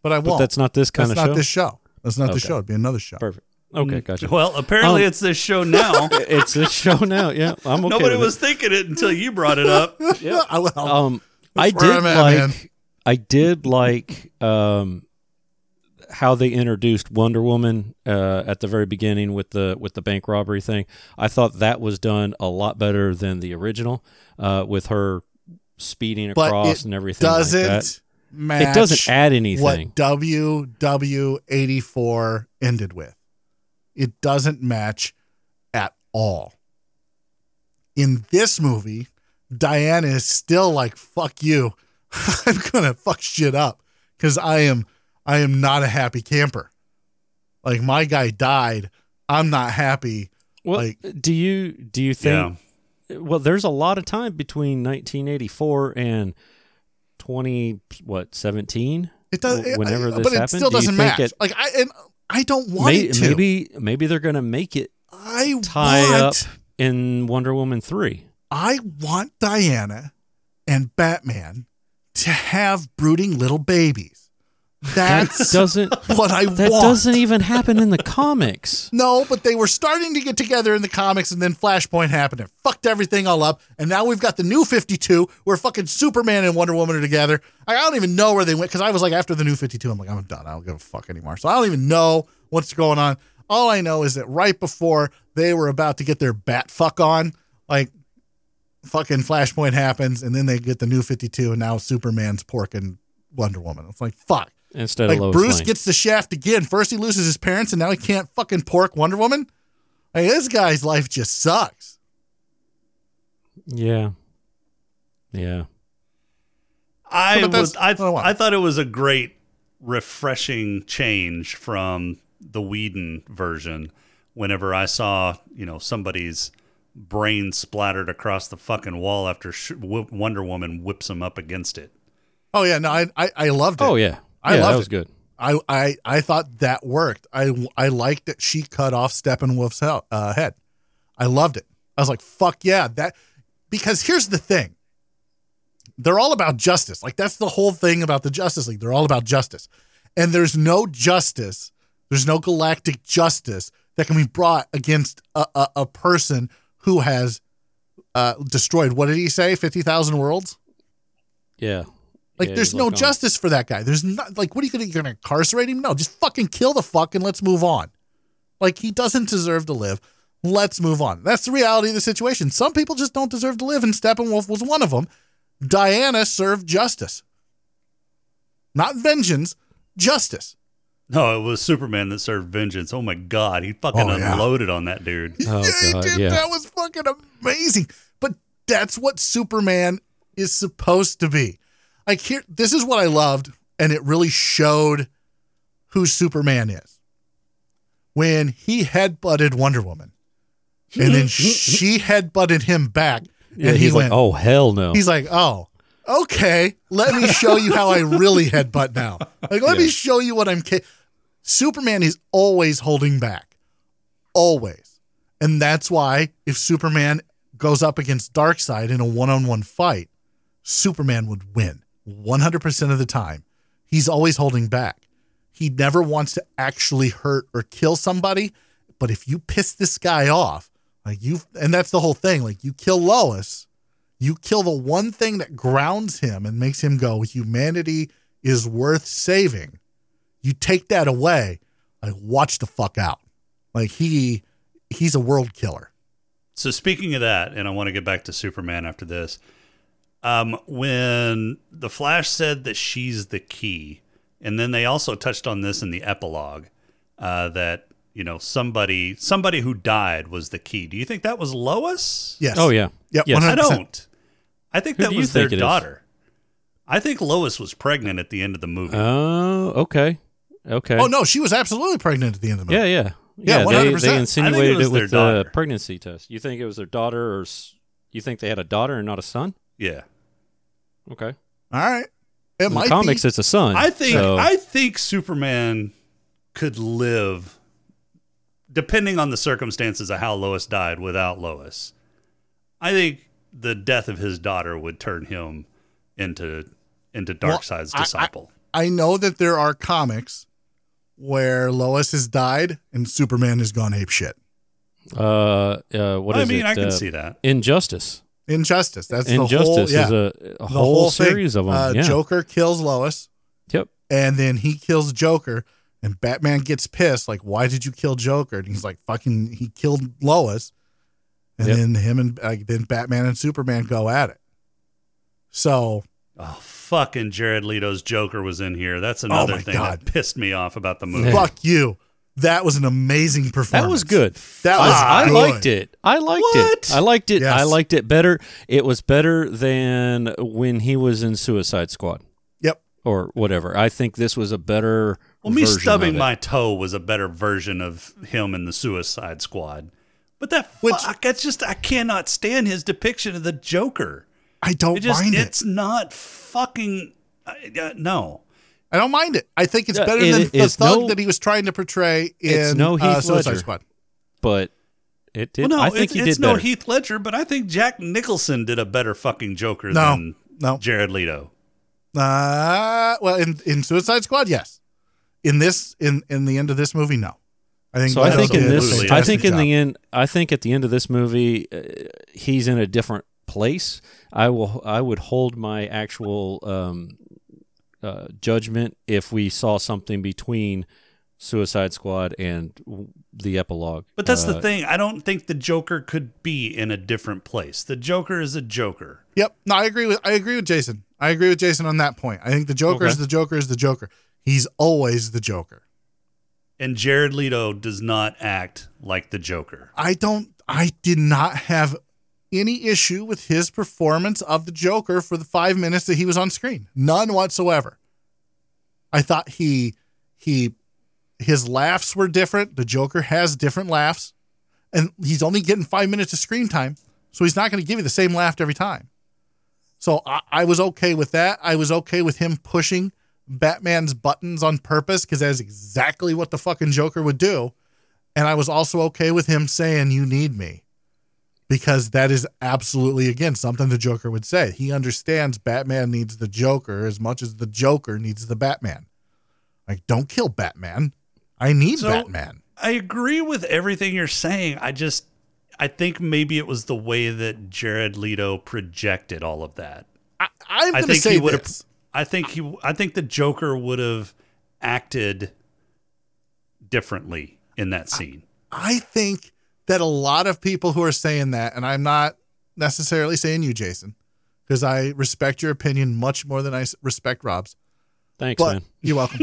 But I But won't. that's not this kind That's of not this show. That's not the Okay. show. It'd be another show. Perfect. Okay, gotcha. well, apparently Um, it's this show now. it's this show now. Yeah, I'm okay. Nobody with was thinking it until you brought it up. Yeah. I, Um, I did at, like. man. I did like um, how they introduced Wonder Woman uh, at the very beginning with the with the bank robbery thing. I thought that was done a lot better than the original uh, with her speeding but across it and everything. doesn't like that. match It doesn't add anything. what WW84 ended with. It doesn't match at all. In this movie, Diana is still like, fuck you. I'm gonna fuck shit up because I am I am not a happy camper. Like my guy died. I'm not happy. Well, like- do you do you think? Well, there's a lot of time between 1984 and 20 what 17. It does whenever uh, this but it happened, still do you doesn't match. it- like I and I don't want May, it to. maybe maybe they're gonna make it I tie want up in Wonder Woman three. I want Diana and Batman to have brooding little babies. That doesn't what I that want. doesn't even happen in the comics. No, but they were starting to get together in the comics, and then Flashpoint happened and fucked everything all up. And now we've got the new 52 where fucking Superman and Wonder Woman are together. I don't even know where they went because I was like, after the new 52, I'm like, I'm done. I don't give a fuck anymore. So I don't even know what's going on. All I know is that right before they were about to get their bat fuck on, like fucking Flashpoint happens, and then they get the new 52, and now Superman's porking Wonder Woman. It's like, fuck. Instead Like of Lois Bruce Lane. gets the shaft again. First he loses his parents, and now he can't fucking pork Wonder Woman. Like, this guy's life just sucks. yeah, yeah. I But was I, what I. I thought it was a great refreshing change from the Whedon version whenever I saw, you know, somebody's brain splattered across the fucking wall after sh- Wonder Woman whips him up against it. Oh yeah, no, I I, I loved it. Oh yeah, I yeah, loved that was it. good. I, I I thought that worked. I I liked that she cut off Steppenwolf's he- uh, head. I loved it. I was like, fuck yeah, that because here's the thing. They're all about justice. Like that's the whole thing about the Justice League. They're all about justice. And there's no justice, there's no galactic justice that can be brought against a, a, a person who has uh, destroyed what did he say? Fifty thousand worlds? Yeah, Like, Yeah, there's no like, justice for that guy. There's not like, what are you gonna, you're gonna incarcerate him? No, just fucking kill the fuck and let's move on. Like, he doesn't deserve to live. Let's move on. That's the reality of the situation. Some people just don't deserve to live, and Steppenwolf was one of them. Diana served justice, not vengeance, justice. No, it was Superman that served vengeance. Oh my god, he fucking Oh, yeah. unloaded on that dude. Oh Yeah, god, dude, yeah. that was fucking amazing. But that's what Superman is supposed to be. Like here, this is what I loved, and it really showed who Superman is. When he headbutted Wonder Woman, and then she headbutted him back, Yeah, and he he's went, like, "Oh hell no!" he's like, oh, okay, let me show you how I really headbutt now. Like, let me show you what I'm. Ca- Superman is always holding back, always, and that's why if Superman goes up against Darkseid in a one-on-one fight, Superman would win 100% of the time. He's always holding back. He never wants to actually hurt or kill somebody, but if you piss this guy off, like you, and that's the whole thing. Like you kill Lois, you kill the one thing that grounds him and makes him go, humanity is worth saving. You take that away, like watch the fuck out. Like he he's a world killer. So speaking of that, and I want to get back to Superman after this. Um, when the Flash said that she's the key, and then they also touched on this in the epilogue, uh, that you know somebody somebody who died was the key. Do you think that was Lois? Yes. Oh yeah. Yep. Yes. 100%. I don't. I think Who that you was their think it is? daughter. I think Lois was pregnant at the end of the movie. Oh, okay. Okay. Oh no, she was absolutely pregnant at the end of the movie. Yeah, yeah. Yeah, they, 100%. they insinuated was it with the pregnancy test. You think it was their daughter, or you think they had a daughter and not a son? yeah. Okay. All right. It In might the comics, be. it's a son. I think so- I think Superman could live depending on the circumstances of how Lois died without Lois. I think the death of his daughter would turn him into into Well, Darkseid's I- I- disciple. I know that there are comics where Lois has died and Superman has gone ape shit. uh, uh, what I is mean, it? I can Uh, see that. Injustice. Injustice. That's the whole. Yeah. is a, a the whole, thing. series of them. Uh, yeah. Joker kills Lois, Yep. and then he kills Joker, and Batman gets pissed. Like, why did you kill Joker? And he's like, "Fucking, he killed Lois." And Yep. then him and like, then Batman and Superman go at it. So Oh, fucking Jared Leto's Joker was in here. That's another Oh thing God. that pissed me off about the movie. Fuck you. That was an amazing performance. That was good. That was I, I good. liked it. I liked What? it. I liked it. Yes. I liked it better. It was better than when he was in Suicide Squad Yep. or whatever. I think this was a better. Well, me stubbing my toe was a better version of him in the Suicide Squad. But that Which- fuck, that's just I cannot stand his depiction of the Joker. I don't It just mind it. it's not fucking uh, no. I don't mind it. I think it's Yeah, better it- than the it's thug no- that he was trying to portray It's in no uh, Heath Suicide Ledger. Squad. but it did. well, no, I think it's, he it's did no better. Heath Ledger, but I think Jack Nicholson did a better fucking Joker No, than no. Jared Leto. Uh, well, in, in Suicide Squad, yes. In this, in in the end of this movie, no. I think. So I think in this, I think in job. the end, I think at the end of this movie, uh, he's in a different place. I will, I would hold my actual um, uh, judgment if we saw something between Suicide Squad and w- the epilogue. But that's Uh, the thing. I don't think the Joker could be in a different place. The Joker is a Joker. Yep. No, I agree with I agree with Jason. I agree with Jason on that point. I think the Joker is the Joker is the Joker. He's always the Joker. And Jared Leto does not act like the Joker. I don't. I did not have any issue with his performance of the Joker for the five minutes that he was on screen. None whatsoever. I thought he he his laughs were different. The Joker has different laughs, and he's only getting five minutes of screen time, so he's not going to give you the same laugh every time. So I, I was okay with that. I was okay with him pushing Batman's buttons on purpose because that's exactly what the fucking Joker would do. And I was also okay with him saying, You need me. Because that is absolutely, again, something the Joker would say. He understands Batman needs the Joker as much as the Joker needs the Batman. Like, don't kill Batman. I need So- Batman. I agree with everything you're saying. I just I think maybe it was the way that Jared Leto projected all of that. I, I'm I going to think say he would have. I think he I think the Joker would have acted differently in that scene. I think that a lot of people who are saying that, and I'm not necessarily saying you, Jason, because I respect your opinion much more than I respect Rob's. Thanks, but man. you're welcome.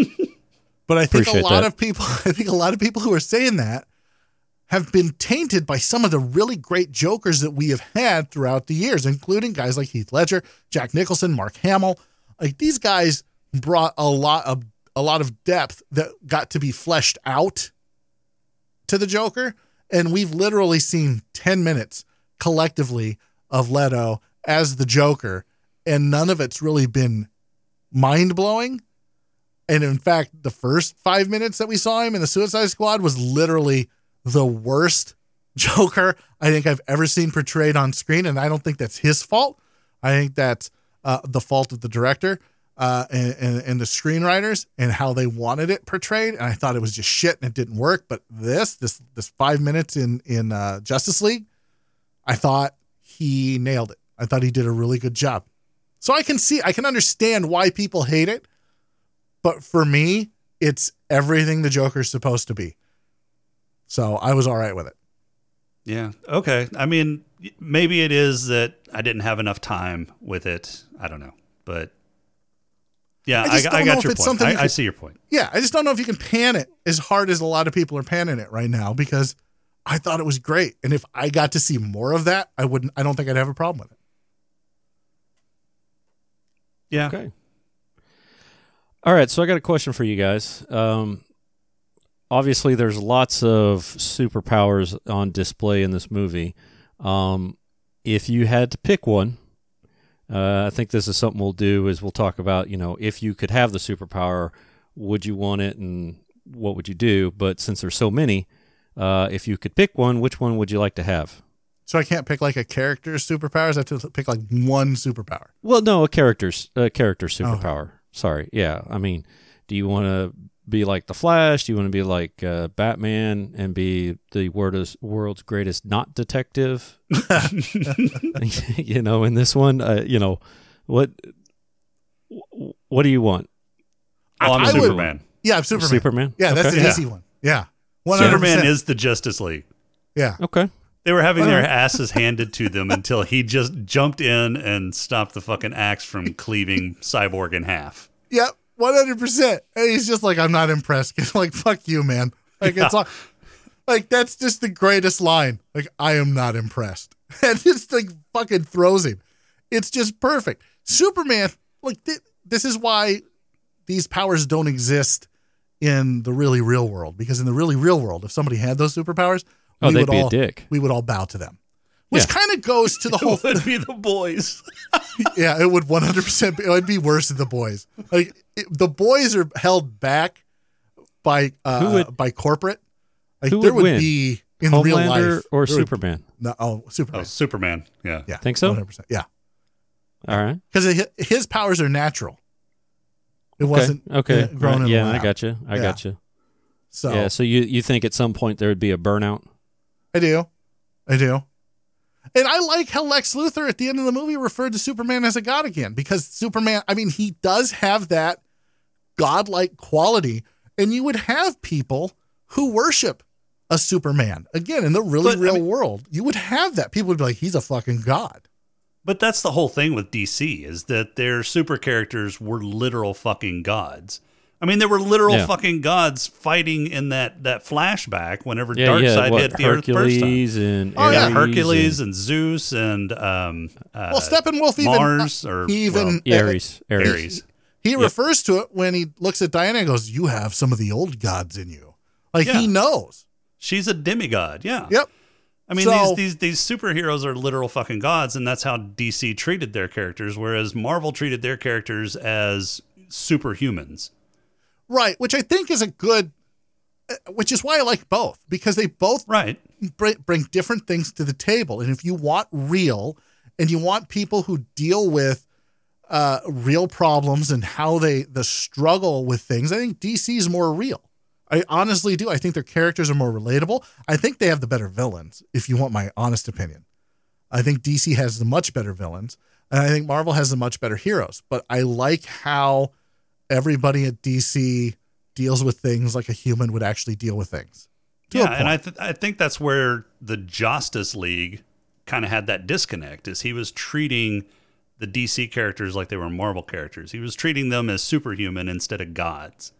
but I think Appreciate a lot that. of people, I think a lot of people who are saying that have been tainted by some of the really great jokers that we have had throughout the years, including guys like Heath Ledger, Jack Nicholson, Mark Hamill. Like these guys brought a lot of a lot of depth that got to be fleshed out to the Joker, and we've literally seen 10 minutes collectively of Leto as the Joker, and none of it's really been mind blowing. And in fact, the first five minutes that we saw him in the Suicide Squad was literally the worst Joker I think I've ever seen portrayed on screen. And I don't think that's his fault. I think that's uh, the fault of the director uh, and, and, and the screenwriters and how they wanted it portrayed. And I thought it was just shit and it didn't work. But this, this, this five minutes in in uh, Justice League, I thought he nailed it. I thought he did a really good job. So I can see, I can understand why people hate it. But for me, it's everything the Joker's supposed to be. So I was all right with it. Yeah. Okay. I mean, maybe it is that I didn't have enough time with it. I don't know, but yeah, I I, just I don't know got if your it's point. something I, you I see your point. Yeah, I just don't know if you can pan it as hard as a lot of people are panning it right now because I thought it was great. And if I got to see more of that, I wouldn't I don't think I'd have a problem with it. Yeah. Okay. All right, so I got a question for you guys. Um, obviously, there's lots of superpowers on display in this movie. Um, if you had to pick one, uh, I think this is something we'll do. Is we'll talk about you know if you could have the superpower, would you want it, and what would you do? But since there's so many, uh, if you could pick one, which one would you like to have? So I can't pick like a character's superpowers. I have to pick like one superpower. Well, no, a character's a character superpower. Sorry, yeah. I mean, do you want to be like the Flash? Do you want to be like uh, Batman and be the world's world's greatest not detective? you know, in this one, uh, you know, what what do you want? Oh, I'm I would- Superman. Yeah, I'm Superman. Superman? Yeah, that's Okay. the Yeah. easy one. Yeah. 100%. Superman is the Justice League. Yeah. Okay. They were having their asses handed to them until he just jumped in and stopped the fucking axe from cleaving Cyborg in half. Yep. 100%. And he's just like, I'm not impressed. like, fuck you, man. Like, it's all, like, that's just the greatest line. Like, I am not impressed. And it's like fucking throws him. It's just perfect. Superman, like, th- this is why these powers don't exist in the really real world. Because in the really real world, if somebody had those superpowers, Oh, we they'd would be a all, dick. We would all bow to them. Which Yeah. kind of goes to the whole It would be the boys. yeah, it would 100% be, it would be worse than the boys. Like it, the boys are held back by uh would- by corporate. Like who there would would win? be in real life or there would- Superman? no, oh, Superman. Oh, Superman. Yeah. yeah. Think so? 100%. Yeah. All right. Cuz his powers are natural. It Okay. wasn't okay. uh, grown Right. in Yeah, I lab. got you. I Yeah. got you. So Yeah. So you you think at some point there would be a burnout? I do. I do. And I like how Lex Luthor at the end of the movie referred to Superman as a god again because Superman, I mean, he does have that godlike quality. And you would have people who worship a Superman. Again, in the really But, I real mean- world, you would have that. People would be like, he's a fucking god. But that's the whole thing with DC is that their super characters were literal fucking gods. I mean, there were literal Yeah. fucking gods fighting in that that flashback whenever Yeah. Darkseid yeah. What, hit the Earth first time. Hercules and Oh, yeah. Hercules and- and, Zeus and um, uh, Well, Steppenwolf even Mars or even well, Ares. Ares. Ares. he refers to it when he looks at Diana and goes, "You have some of the old gods in you." Like Yeah. he knows. She's a demigod. Yeah. Yep. I mean, So- these, these these superheroes are literal fucking gods, and that's how DC treated their characters, whereas Marvel treated their characters as superhumans. Right, which I think is a good, uh, which is why I like both because they both Right. bring, bring different things to the table. And if you want real and you want people who deal with uh, real problems and how they the struggle with things, I think DC is more real. I honestly do. I think their characters are more relatable. I think they have the better villains, if you want my honest opinion. I think DC has the much better villains, and I think Marvel has the much better heroes. But I like how everybody at DC deals with things like a human would actually deal with things. Yeah, and I th- I think that's where the Justice League kind of had that disconnect is he was treating the DC characters like they were Marvel characters. He was treating them as superhuman instead of gods.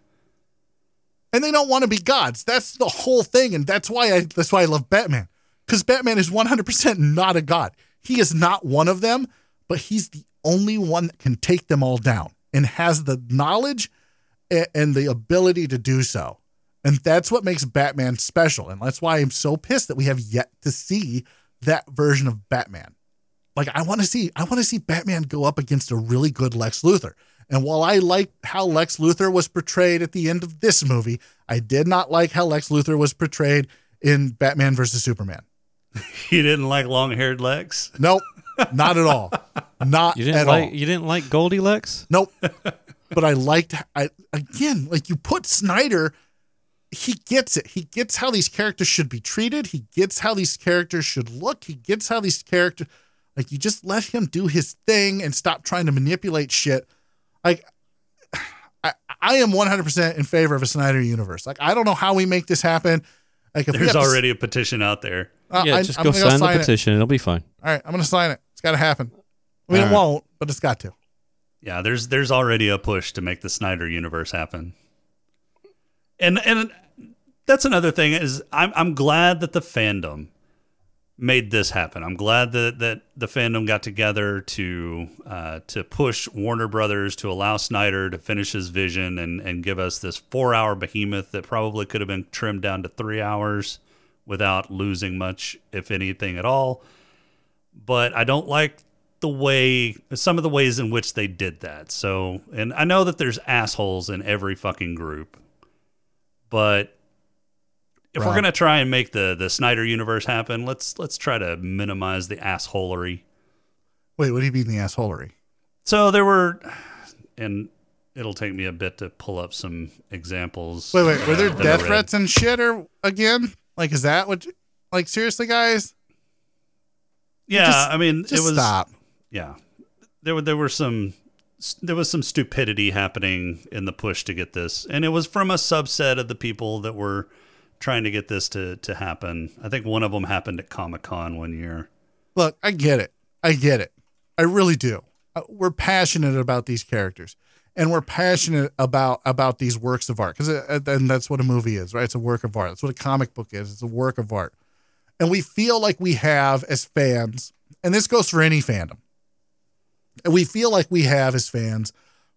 and they don't want to be gods. That's the whole thing, and that's why I that's why I love Batman because Batman is one hundred percent not a god. He is not one of them, but he's the only one that can take them all down and has the knowledge and the ability to do so. And that's what makes Batman special, and that's why I'm so pissed that we have yet to see that version of Batman. Like I want to see I want to see Batman go up against a really good Lex Luthor. And while I like how Lex Luthor was portrayed at the end of this movie, I did not like how Lex Luthor was portrayed in Batman versus Superman. You didn't like long haired Lex? Nope, not at all. Not You didn't at like all. you didn't like Goldilocks? Nope. but I liked I again, like you put Snyder, he gets it. He gets how these characters should be treated. He gets how these characters should look. He gets how these characters like you just let him do his thing and stop trying to manipulate shit. Like I, I am 100% in favor of a Snyder universe. Like I don't know how we make this happen. Like if There's have to- already a petition out there. Uh, yeah, I- just I'm go gonna sign the it. petition. It'll be fine. All right, I'm going to sign it. It's got to happen. I mean, All it right. won't, but it's got to. Yeah, there's there's already a push to make the Snyder universe happen. And and that's another thing is I'm I'm glad that the fandom made this happen. I'm glad that that the fandom got together to uh, to push Warner Brothers to allow Snyder to finish his vision and and give us this four hour behemoth that probably could have been trimmed down to three hours without losing much, if anything at all. But I don't like the way some of the ways in which they did that. So, and I know that there's assholes in every fucking group, but if we're gonna try and make the the Snyder universe happen, let's let's try to minimize the assholery. Wait, what do you mean the assholery? So there were, and it'll take me a bit to pull up some examples. Wait, wait, were there uh, death threats and shit or again? Like, is that what? You, like, seriously, guys? Yeah, Just- I mean, it was stop. yeah there were there were some there was some stupidity happening in the push to get this and it was from a subset of the people that were trying to get this to to happen i think one of them happened at comic-con one year Look, I get it. I get it. I really do. Uh, We're passionate about these characters, and we're passionate about about these works of art because, and that's what a movie is, right? It's a work of art. That's what a comic book is. It's a work of art, and we feel like we have as fans, and this goes for any fandom. And we feel like we have as fans,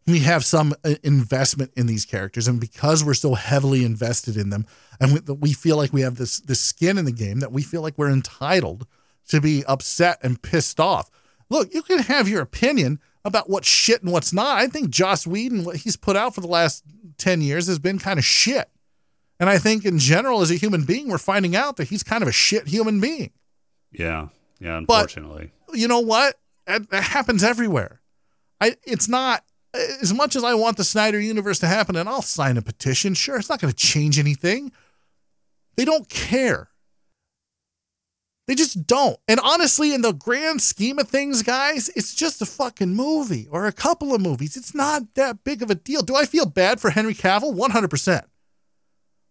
we have some uh, investment in these characters, and because we're so heavily invested in them, and we, we feel like we have this this skin in the game that we feel like we're entitled to be upset and pissed off. Look, you can have your opinion about what's shit and what's not. I think Joss Whedon, what he's put out for the last 10 years, has been kind of shit. And I think in general, as a human being, we're finding out that he's kind of a shit human being. yeah yeah But- unfortunately You know what? That, that happens everywhere. I it's not as much as I want the Snyder universe to happen, and I'll sign a petition. Sure, it's not going to change anything. They don't care. They just don't. And honestly, in the grand scheme of things, guys, it's just a fucking movie or a couple of movies. It's not that big of a deal. Do I feel bad for Henry Cavill? 100%.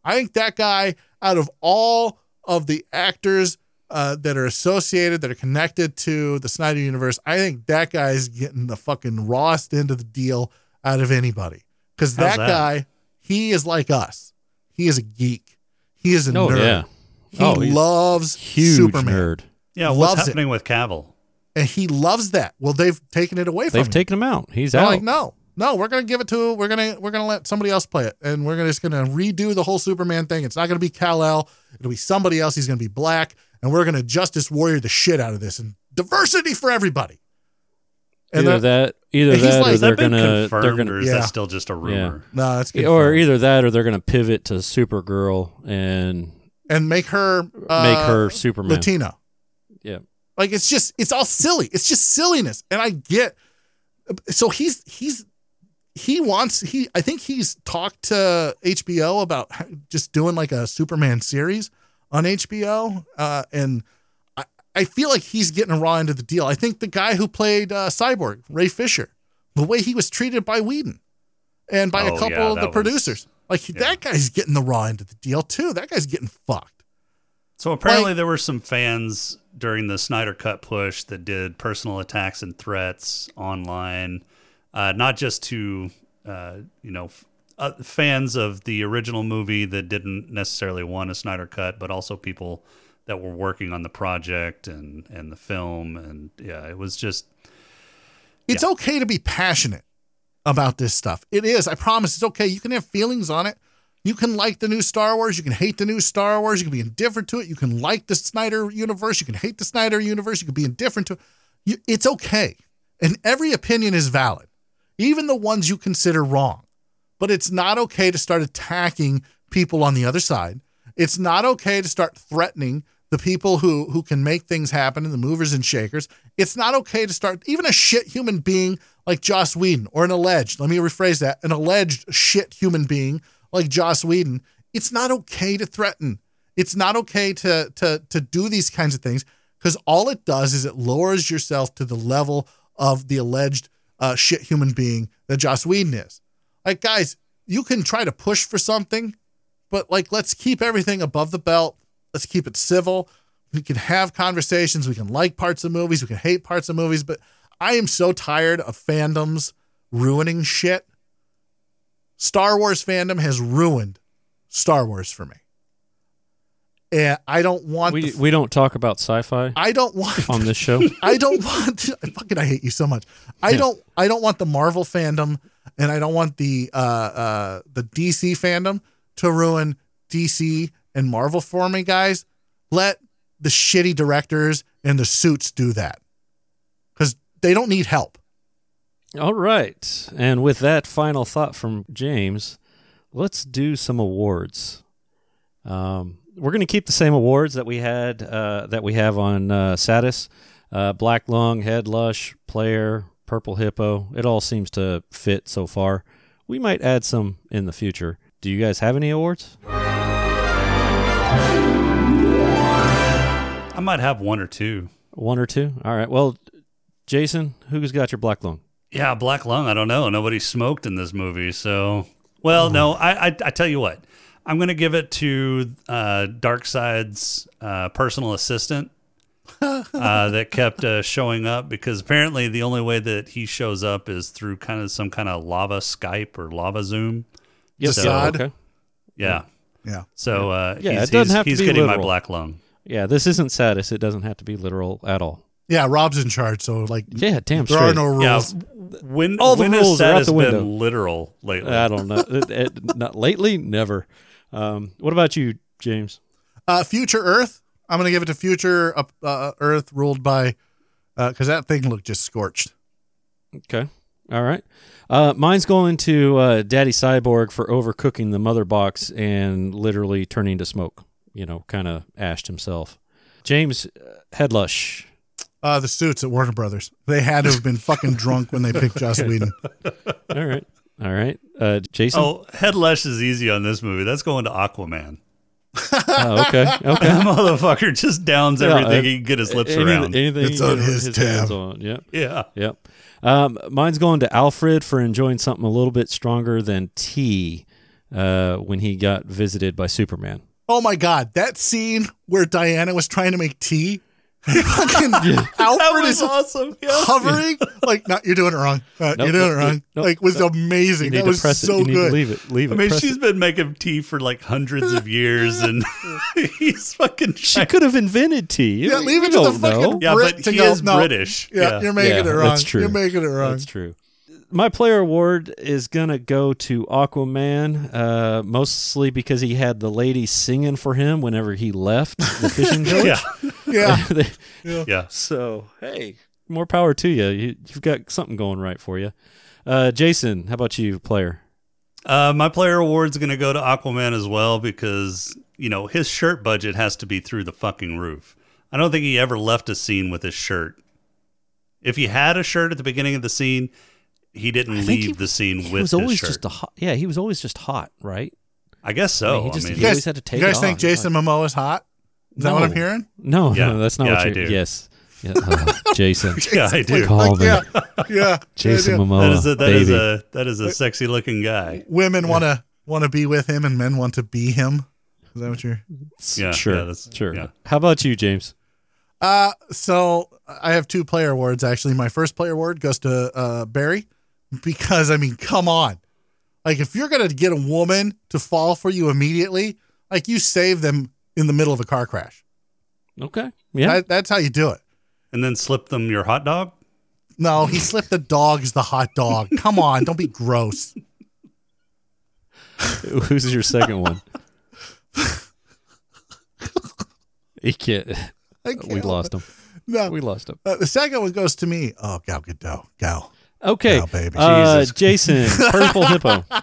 I think that guy, out of all of the actors uh, that are associated, that are connected to the Snyder Universe, I think that guy is getting the fucking rawest end of the deal out of anybody. Because that, that? guy, he is like us. He is a geek. He is a Oh nerd. yeah, He Oh, loves huge Superman. nerd. yeah what's Loves it. happening with cavill And he loves that. Well, they've taken it away from They've him. taken him out. He's They're out. like, no, no, we're gonna give it to we're gonna we're gonna let somebody else play it, and we're gonna just gonna redo the whole Superman thing. It's not gonna be Kal El. It'll be somebody else. He's gonna be black, and we're gonna Justice Warrior the shit out of this and diversity for everybody. And either that, either he's that, like- or they're been gonna, confirmed they're gonna, or is Yeah. that still just a rumor no, that's good. or either that, or they're gonna pivot to Supergirl and and make her uh, make her Superman. Latina. Yeah, Like it's just it's all silly. It's just silliness. And I get so he's he's he wants he I think he's talked to HBO about just doing like a Superman series on HBO. Uh and I, I feel like he's getting a raw end of the deal. I think the guy who played uh, Cyborg, Ray Fisher, the way he was treated by Whedon and by Oh, a couple yeah, of the that was- producers. Like yeah. that guy's getting the raw end of the deal too. That guy's getting fucked. So apparently Like- there were some fans during the Snyder Cut push that did personal attacks and threats online, uh, not just to uh, you know f- uh, fans of the original movie that didn't necessarily want a Snyder Cut, but also people that were working on the project and and the film, and yeah, it was just It's okay to be passionate about this stuff. It is. I promise. It's okay. You can have feelings on it. You can like the new Star Wars. You can hate the new Star Wars. You can be indifferent to it. You can like the Snyder universe. You can hate the Snyder universe. You can be indifferent to it. It's okay. And every opinion is valid, even the ones you consider wrong. But it's not okay to start attacking people on the other side. It's not okay to start threatening the people who who can make things happen and the movers and shakers. It's not okay to start even a shit human being like Joss Whedon or an alleged, let me rephrase that, an alleged shit human being like Joss Whedon. It's not okay to threaten. It's not okay to to to do these kinds of things because all it does is it lowers yourself to the level of the alleged uh, shit human being that Joss Whedon is. Like, guys, you can try to push for something, but like, let's keep everything above the belt. Let's keep it civil. We can have conversations. We can like parts of movies. We can hate parts of movies. But I am so tired of fandoms ruining shit. Star Wars fandom has ruined Star Wars for me. And I don't want We the, we don't talk about sci-fi I don't want on this show. I don't want to, fucking I hate you so much. I Yeah. don't I don't want the Marvel fandom and I don't want the uh uh the DC fandom to ruin DC and Marvel for me, guys. Let the shitty directors and the suits do that. Cuz they don't need help. All right. And with that final thought from James, let's do some awards. Um, we're going to keep the same awards that we had uh, that we have on uh, Satis. Uh, Black Lung, Head Lush, Player, Purple Hippo. It all seems to fit so far. We might add some in the future. Do you guys have any awards? I might have one or two. One or two? All right. Well, Jason, who's got your Black Lung? Yeah, Black Lung. I don't know. Nobody smoked in this movie, so well, no. I, I I tell you what, I'm gonna give it to uh, Darkseid's uh, personal assistant uh, that kept uh, showing up because apparently the only way that he shows up is through kind of some kind of lava Skype or lava Zoom. Yes, So- Assad. Okay. Yeah. Yeah. So uh, Yeah, he's, it doesn't he's- have to he's be getting my. Black Lung. Yeah, this isn't sadist. It doesn't have to be literal at all. Yeah, Rob's in charge, so like Yeah, damn there straight. are no rules. Yeah. When All the when rules are that out has the been window. literal lately? I don't know. It- it- not lately, never. Um, what about you, James? Uh, Future Earth. I'm gonna give it to Future uh, uh, Earth, ruled by because that thing looked just scorched. Okay. All right. Uh, mine's going to uh, Daddy Cyborg for overcooking the mother box and literally turning to smoke. You know, kind of ashed himself. James uh, Headlush. Uh, the suits at Warner Brothers. They had to have been fucking drunk when they picked Joss Whedon. All right. All right. Uh, Jason. Oh, Head Lush is easy on this movie. That's going to Aquaman. Oh, okay. Okay. That motherfucker just downs Yeah, everything uh, he can get his lips Any- around. Anything It's he can on get his tab. hands on. Yep. yeah. Yep. Um, mine's going to Alfred for enjoying something a little bit stronger than tea uh, when he got visited by Superman. Oh my god, that scene where Diana was trying to make tea. Fucking Alfred is awesome. Yeah. hovering like, no, you're doing it wrong. Uh, Nope, you're doing nope, it wrong. nope, like, was nope. amazing. That was so it. You need good. to leave it. Leave it. I mean, press she's it. been making tea for like hundreds of years, and he's fucking. She trying- could have invented tea. You- Yeah, leave you it to the fucking know. Yeah, but to he go, is no. British. Yeah, Yeah. you're making Yeah, it wrong. that's true. You're making it wrong. That's true. My player award is gonna go to Aquaman, uh, mostly because he had the lady singing for him whenever he left the fishing village. Yeah. Yeah. Yeah. So hey, more power to you. you you've got something going right for you. Uh, Jason, how about you, player? Uh, my player award's going to go to Aquaman as well because, you know, his shirt budget has to be through the fucking roof. I don't think he ever left a scene with his shirt. If he had a shirt at the beginning of the scene, he didn't leave he- the scene He with was his always shirt. just a hot. Yeah, he was always just hot, right? I guess so. I mean, he I just- mean, he You always guys, had to take you guys it think off. Jason Momoa is hot? Is that what I'm hearing? No, Yeah. no, that's not Yeah, what I you. do. Yes, yeah, uh, Jason. yeah, I do. Call me. yeah, yeah. Jason yeah. Momoa, That is a, that is baby. a that is a sexy looking guy. Women want to want to be with him, and men want to be him. Is that what you're? Yeah, sure, yeah, that's- sure. yeah. How about you, James? Uh, so I have two player awards actually. My first player award goes to uh, Barry because I mean, come on, like if you're gonna get a woman to fall for you immediately, like you save them in the middle of a car crash. Okay, yeah. That, that's how you do it. And then slip them your hot dog. No, he slipped the dogs the hot dog. Come on, don't be gross. Who's your second one? he can't. I can't We lost him. No. We lost him. Uh, the second one goes to me. Oh, Gal Gadot. Gal. Okay. Oh, baby. Uh, Jesus. Jason, purple hippo.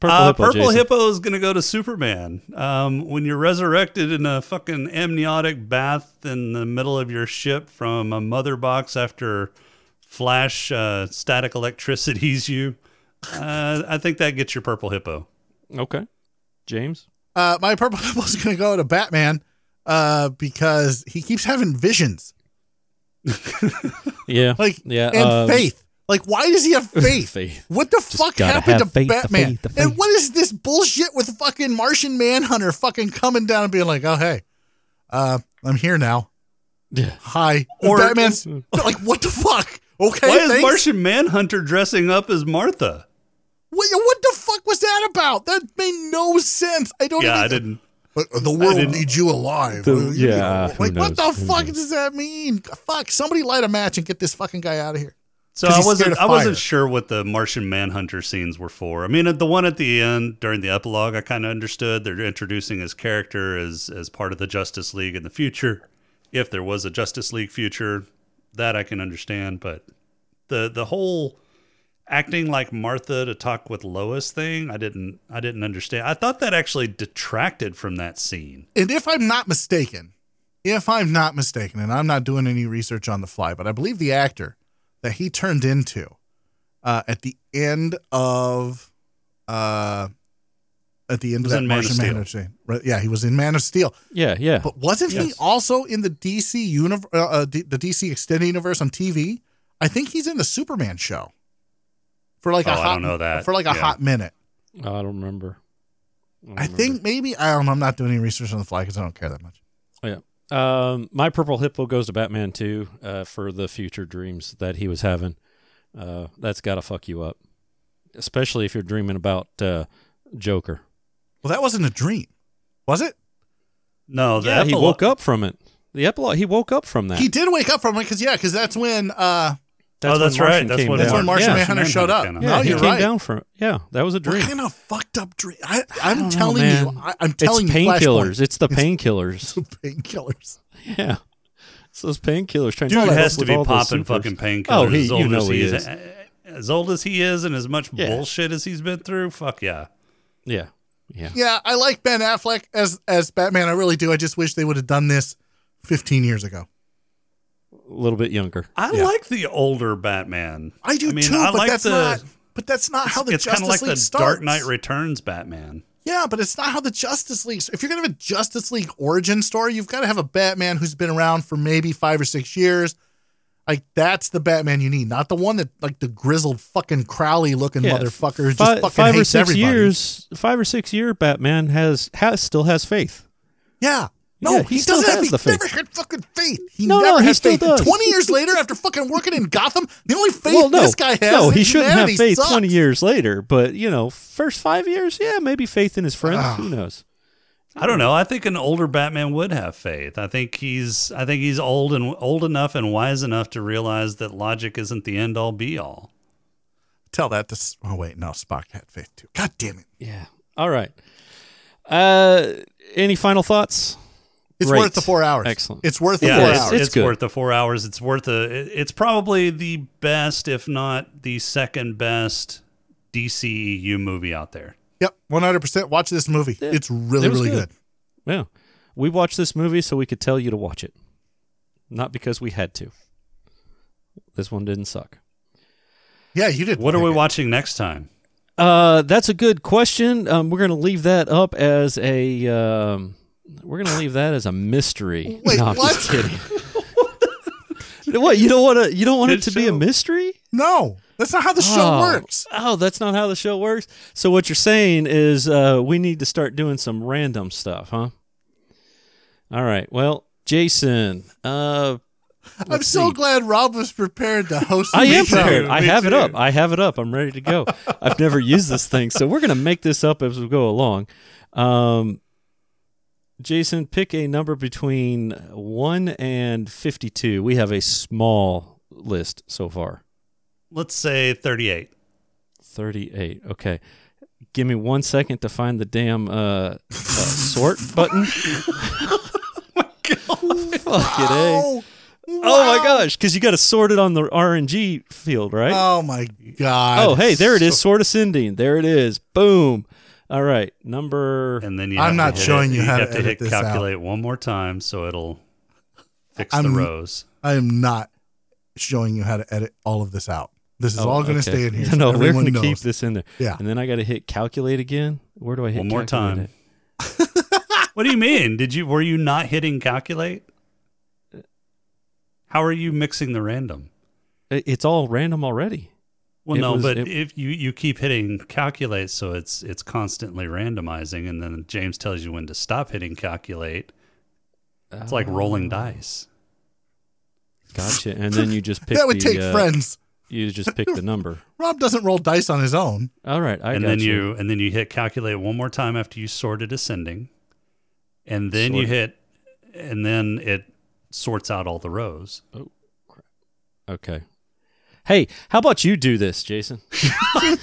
Purple Uh, hippo. Purple Jason. Hippo is going to go to Superman. Um, when you're resurrected in a fucking amniotic bath in the middle of your ship from a mother box after flash uh, static electricities you, uh, I think that gets your Purple Hippo. Okay. James. Uh, my purple hippo is going to go to Batman uh, because he keeps having visions. Yeah. Like, yeah. and um, faith. Like, why does he have faith? Faith. What the fuck gotta happened have to faith, the Batman? faith, the And what is this bullshit with fucking Martian Manhunter fucking coming down and being like, oh, hey, uh, I'm here now. Yeah. Hi. Or- Batman's like, what the fuck? Okay. Why is thanks. Martian Manhunter dressing up as Martha? What, what the fuck was that about? That made no sense. I don't Yeah, even. I didn't. But the world didn't- needs you alive. The- yeah, like what the? Who fuck knows? does that mean? Fuck! Somebody light a match and get this fucking guy out of here. So I wasn't. I wasn't sure what the Martian Manhunter scenes were for. I mean, the one at the end during the epilogue, I kind of understood. They're introducing his character as as part of the Justice League in the future, if there was a Justice League future. That I can understand, but the the whole acting like Martha to talk with Lois thing, I didn't. I didn't understand. I thought that actually detracted from that scene. And if I'm not mistaken, if I'm not mistaken, and I'm not doing any research on the fly, but I believe the actor that he turned into uh, at the end of uh, at the end of that Man Martian Manhunter, right? Yeah, he was in Man of Steel. Yeah. Yeah. But wasn't he also in the DC universe, uh, uh, D- the DC extended universe on TV? I think he's in the Superman show for like Oh, a I hot don't know that. for like a Yeah. hot minute. Oh, I don't remember. don't I remember. think maybe I don't. I'm not doing any research on the fly because I don't care that much. Oh, yeah. Um, my purple hippo goes to Batman too uh, for the future dreams that he was having. Uh, that's got to fuck you up, especially if you're dreaming about uh, Joker. Well, that wasn't a dream, was it? No, the yeah, he woke up from it. The epilogue, he woke up from that. He did wake up from it because yeah, because that's when uh That's oh, that's when right. That's came when That's when Martian yeah. Manhunter showed up. came Yeah, no, he you're came right. down from. Yeah, that was a dream. What dream. kind of fucked up dream? I, I'm know, telling man. you, I, I'm telling it's you, painkillers. It's the It's- painkillers. painkillers. yeah, it's those painkillers trying Dude to has to be popping fucking painkillers. Oh, he- as old you know as he is. is. As old as he is, and as much Yeah. bullshit as he's been through. Fuck yeah. Yeah, yeah. Yeah, I like Ben Affleck as as Batman. I really do. I just wish they would have done this 15 years ago. A little bit younger. I Yeah. like the older Batman. I do mean, too, I but like that's the, not. But that's not how the it's kind Justice of like League the starts. Dark Knight Returns Batman. Yeah, but it's not how the Justice League. If you're gonna have a Justice League origin story, you've got to have a Batman who's been around for maybe five or six years. Like that's the Batman you need, not the one that like the grizzled fucking Crowley looking Yeah, motherfucker who just Five, fucking five or hates six everybody. years. Five or six year Batman has has still has faith. Yeah. No, Yeah, he, he still doesn't have has he the faith. never had fucking faith. He No, never no, he had still faith. does. Twenty years later, after fucking working in Gotham, the only faith well, no, this guy has. no, he shouldn't have faith sucks. twenty years later. But you know, first five years, yeah, maybe faith in his friends. Ah. Who knows? I don't know. I think an older Batman would have faith. I think he's I think he's old and old enough and wise enough to realize that logic isn't the end all be all. Tell that to Oh wait, no, Spock had faith too. God damn it! Yeah. All right. Uh, any final thoughts? It's Great. worth the four hours. Excellent. It's worth the Yeah, four it's, hours. it's it's worth the four hours. It's worth a. It's probably the best, if not the second best, DCEU movie out there. Yep, one hundred percent. Watch this movie. Yeah, It's really, it really good. good. Yeah. We watched this movie so we could tell you to watch it, not because we had to. This one didn't suck. Yeah, you did. What are we it. watching next time? Uh, that's a good question. Um, we're gonna leave that up as a. Um, we're gonna leave that as a mystery. Wait, no, I'm what? just kidding. what you don't want to? You don't want it Good to be a mystery? No, that's not how the show oh. works. Oh, that's not how the show works. So what you're saying is uh, we need to start doing some random stuff, huh? All right. Well, Jason, uh, I'm so see. glad Rob was prepared to host. I am prepared. I Me have it up. I have it up. I'm ready to go. I've never used this thing, so we're gonna make this up as we go along. Um, Jason, pick a number between one and fifty-two. We have a small list so far. Let's say thirty-eight. Thirty-eight. Okay. Give me one second to find the damn uh, uh sort button. Fuck it, eh? Oh, Oh my gosh, because you got to sort it on the RNG field, right? Oh my god. oh, hey, there it is. Sort ascending. There it is. Boom. All right, number. And then you I'm have not to hit showing it, you how to have to edit hit this out. calculate one more time so it'll fix I'm- the rows. I am not showing you how to edit all of this out. This is Oh, all going to okay. stay in here. so no, we're going to keep this in there. Yeah. And then I got to hit calculate again. Where do I hit One more time. What do you mean? Did you were you not hitting calculate? Uh, how are you mixing the random? It's all random already. Well, It no, was- but it- if you you keep hitting calculate, so it's it's constantly randomizing, and then James tells you when to stop hitting calculate. It's like rolling Oh. dice. Gotcha. And then you just pick that would the, take uh, friends. You just pick the number. Rob doesn't roll dice on his own. All right, I and got then you. you and then you hit calculate one more time after you sorted ascending, and then you hit, and then it sorts out all the rows. Oh crap! Okay. Hey, how about you do this, Jason? I'm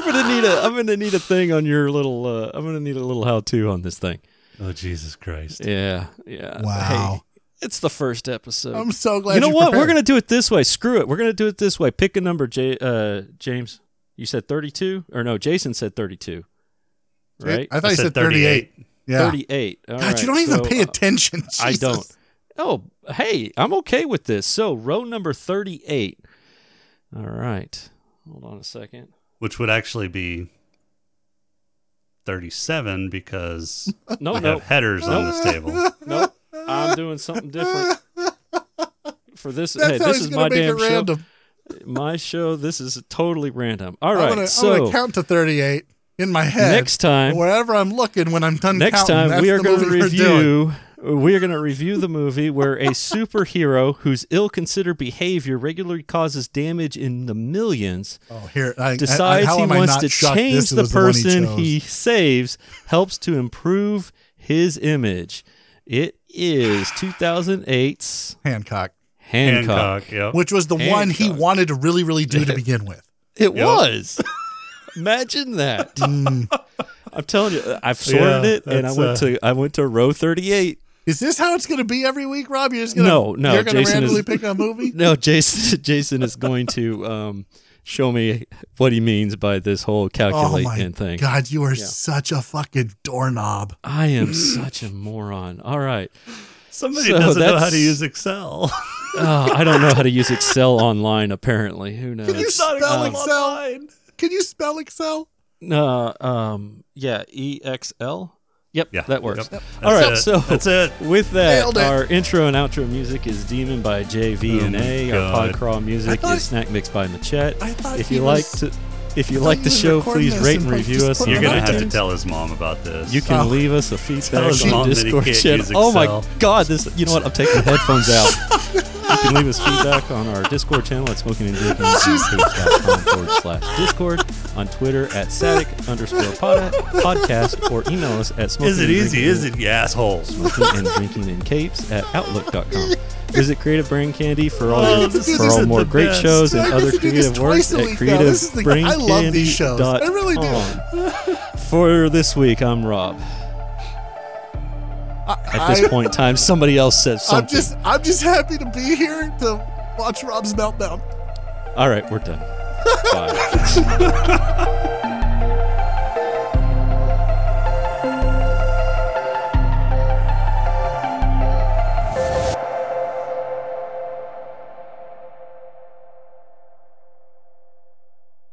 gonna need a I'm gonna need a thing on your little uh, I'm gonna need a little how to on this thing. Oh Jesus Christ! Yeah, yeah. Wow. Hey, it's the first episode. I'm so glad you know you what? We're gonna do it this way. Screw it. We're gonna do it this way. Pick a number, J- uh, James. You said 32, or no? Jason said 32. Right? I thought you said 38. Yeah. 38. All God, right, you don't even so, pay uh, attention. I don't. Oh, hey, I'm okay with this. So, row number 38. All right. Hold on a second. Which would actually be thirty-seven because No, we no. have headers on this table. Nope. I'm doing something different. For this, That's hey, how this he's is gonna my make damn it show. random. My show. This is totally random. All right, I'm gonna, I'm gonna count to 38 in my head. next time, wherever I'm looking when I'm done next counting, time that's we are going to movie we're doing. review. We are going to review the movie where a superhero whose ill-considered behavior regularly causes damage in the millions Oh, here, I, I, decides he wants to change the person chose? he saves, helps to improve his image. It is 2008's Hancock, Hancock. Hancock. Yep. which was the one he wanted to really, really do to begin with. It Yep. was. Imagine that. Mm. I'm telling you, I've sorted Yeah, it, and I went uh, to I went to row 38. Is this how it's going to be every week, Rob? You're just gonna No, no, You're going to Jason randomly is- pick a movie. No, Jason. Jason is going to um, show me what he means by this whole Oh calculate my and thing. God, you are Yeah. such a fucking doorknob. I am such a moron. All right. Somebody So doesn't know how to use Excel. Oh, I don't know how to use Excel online. Apparently, who knows? Can you spell Excel Excel? online. Can you spell Excel? Uh, um, yeah, EXL. Yep, Yeah, that works. Yep. All That's right, it. so that's it. With that, it. our intro and outro music is "Demon" by JV Oh and my A. Our God. podcrawl music thought- is "Snack Mix" by Machette. I thought If he you was- like to, if you like the show, please rate and, and review us. You're gonna have to tell his mom about this. You can Oh. leave us a feedback his on the that he Discord can't channel. use Oh my God! This, you know what? I'm taking the headphones out. you can leave us feedback on our Discord channel at smokinganddrinking.com forward slash Discord, on Twitter at static underscore pod, podcast, or email us at smoking Is it and easy? drinking Is it, you assholes? smoking and drinking in capes at outlook.com. Visit Creative Brain Candy for all Oh, your, for all more great best. shows and other to do this creative work at now. This I love these shows. I really do. For this week, I'm Rob. At this I- point in time, somebody else says I'm something. just, I'm just happy to be here to watch Rob's meltdown. All right, we're done. Bye.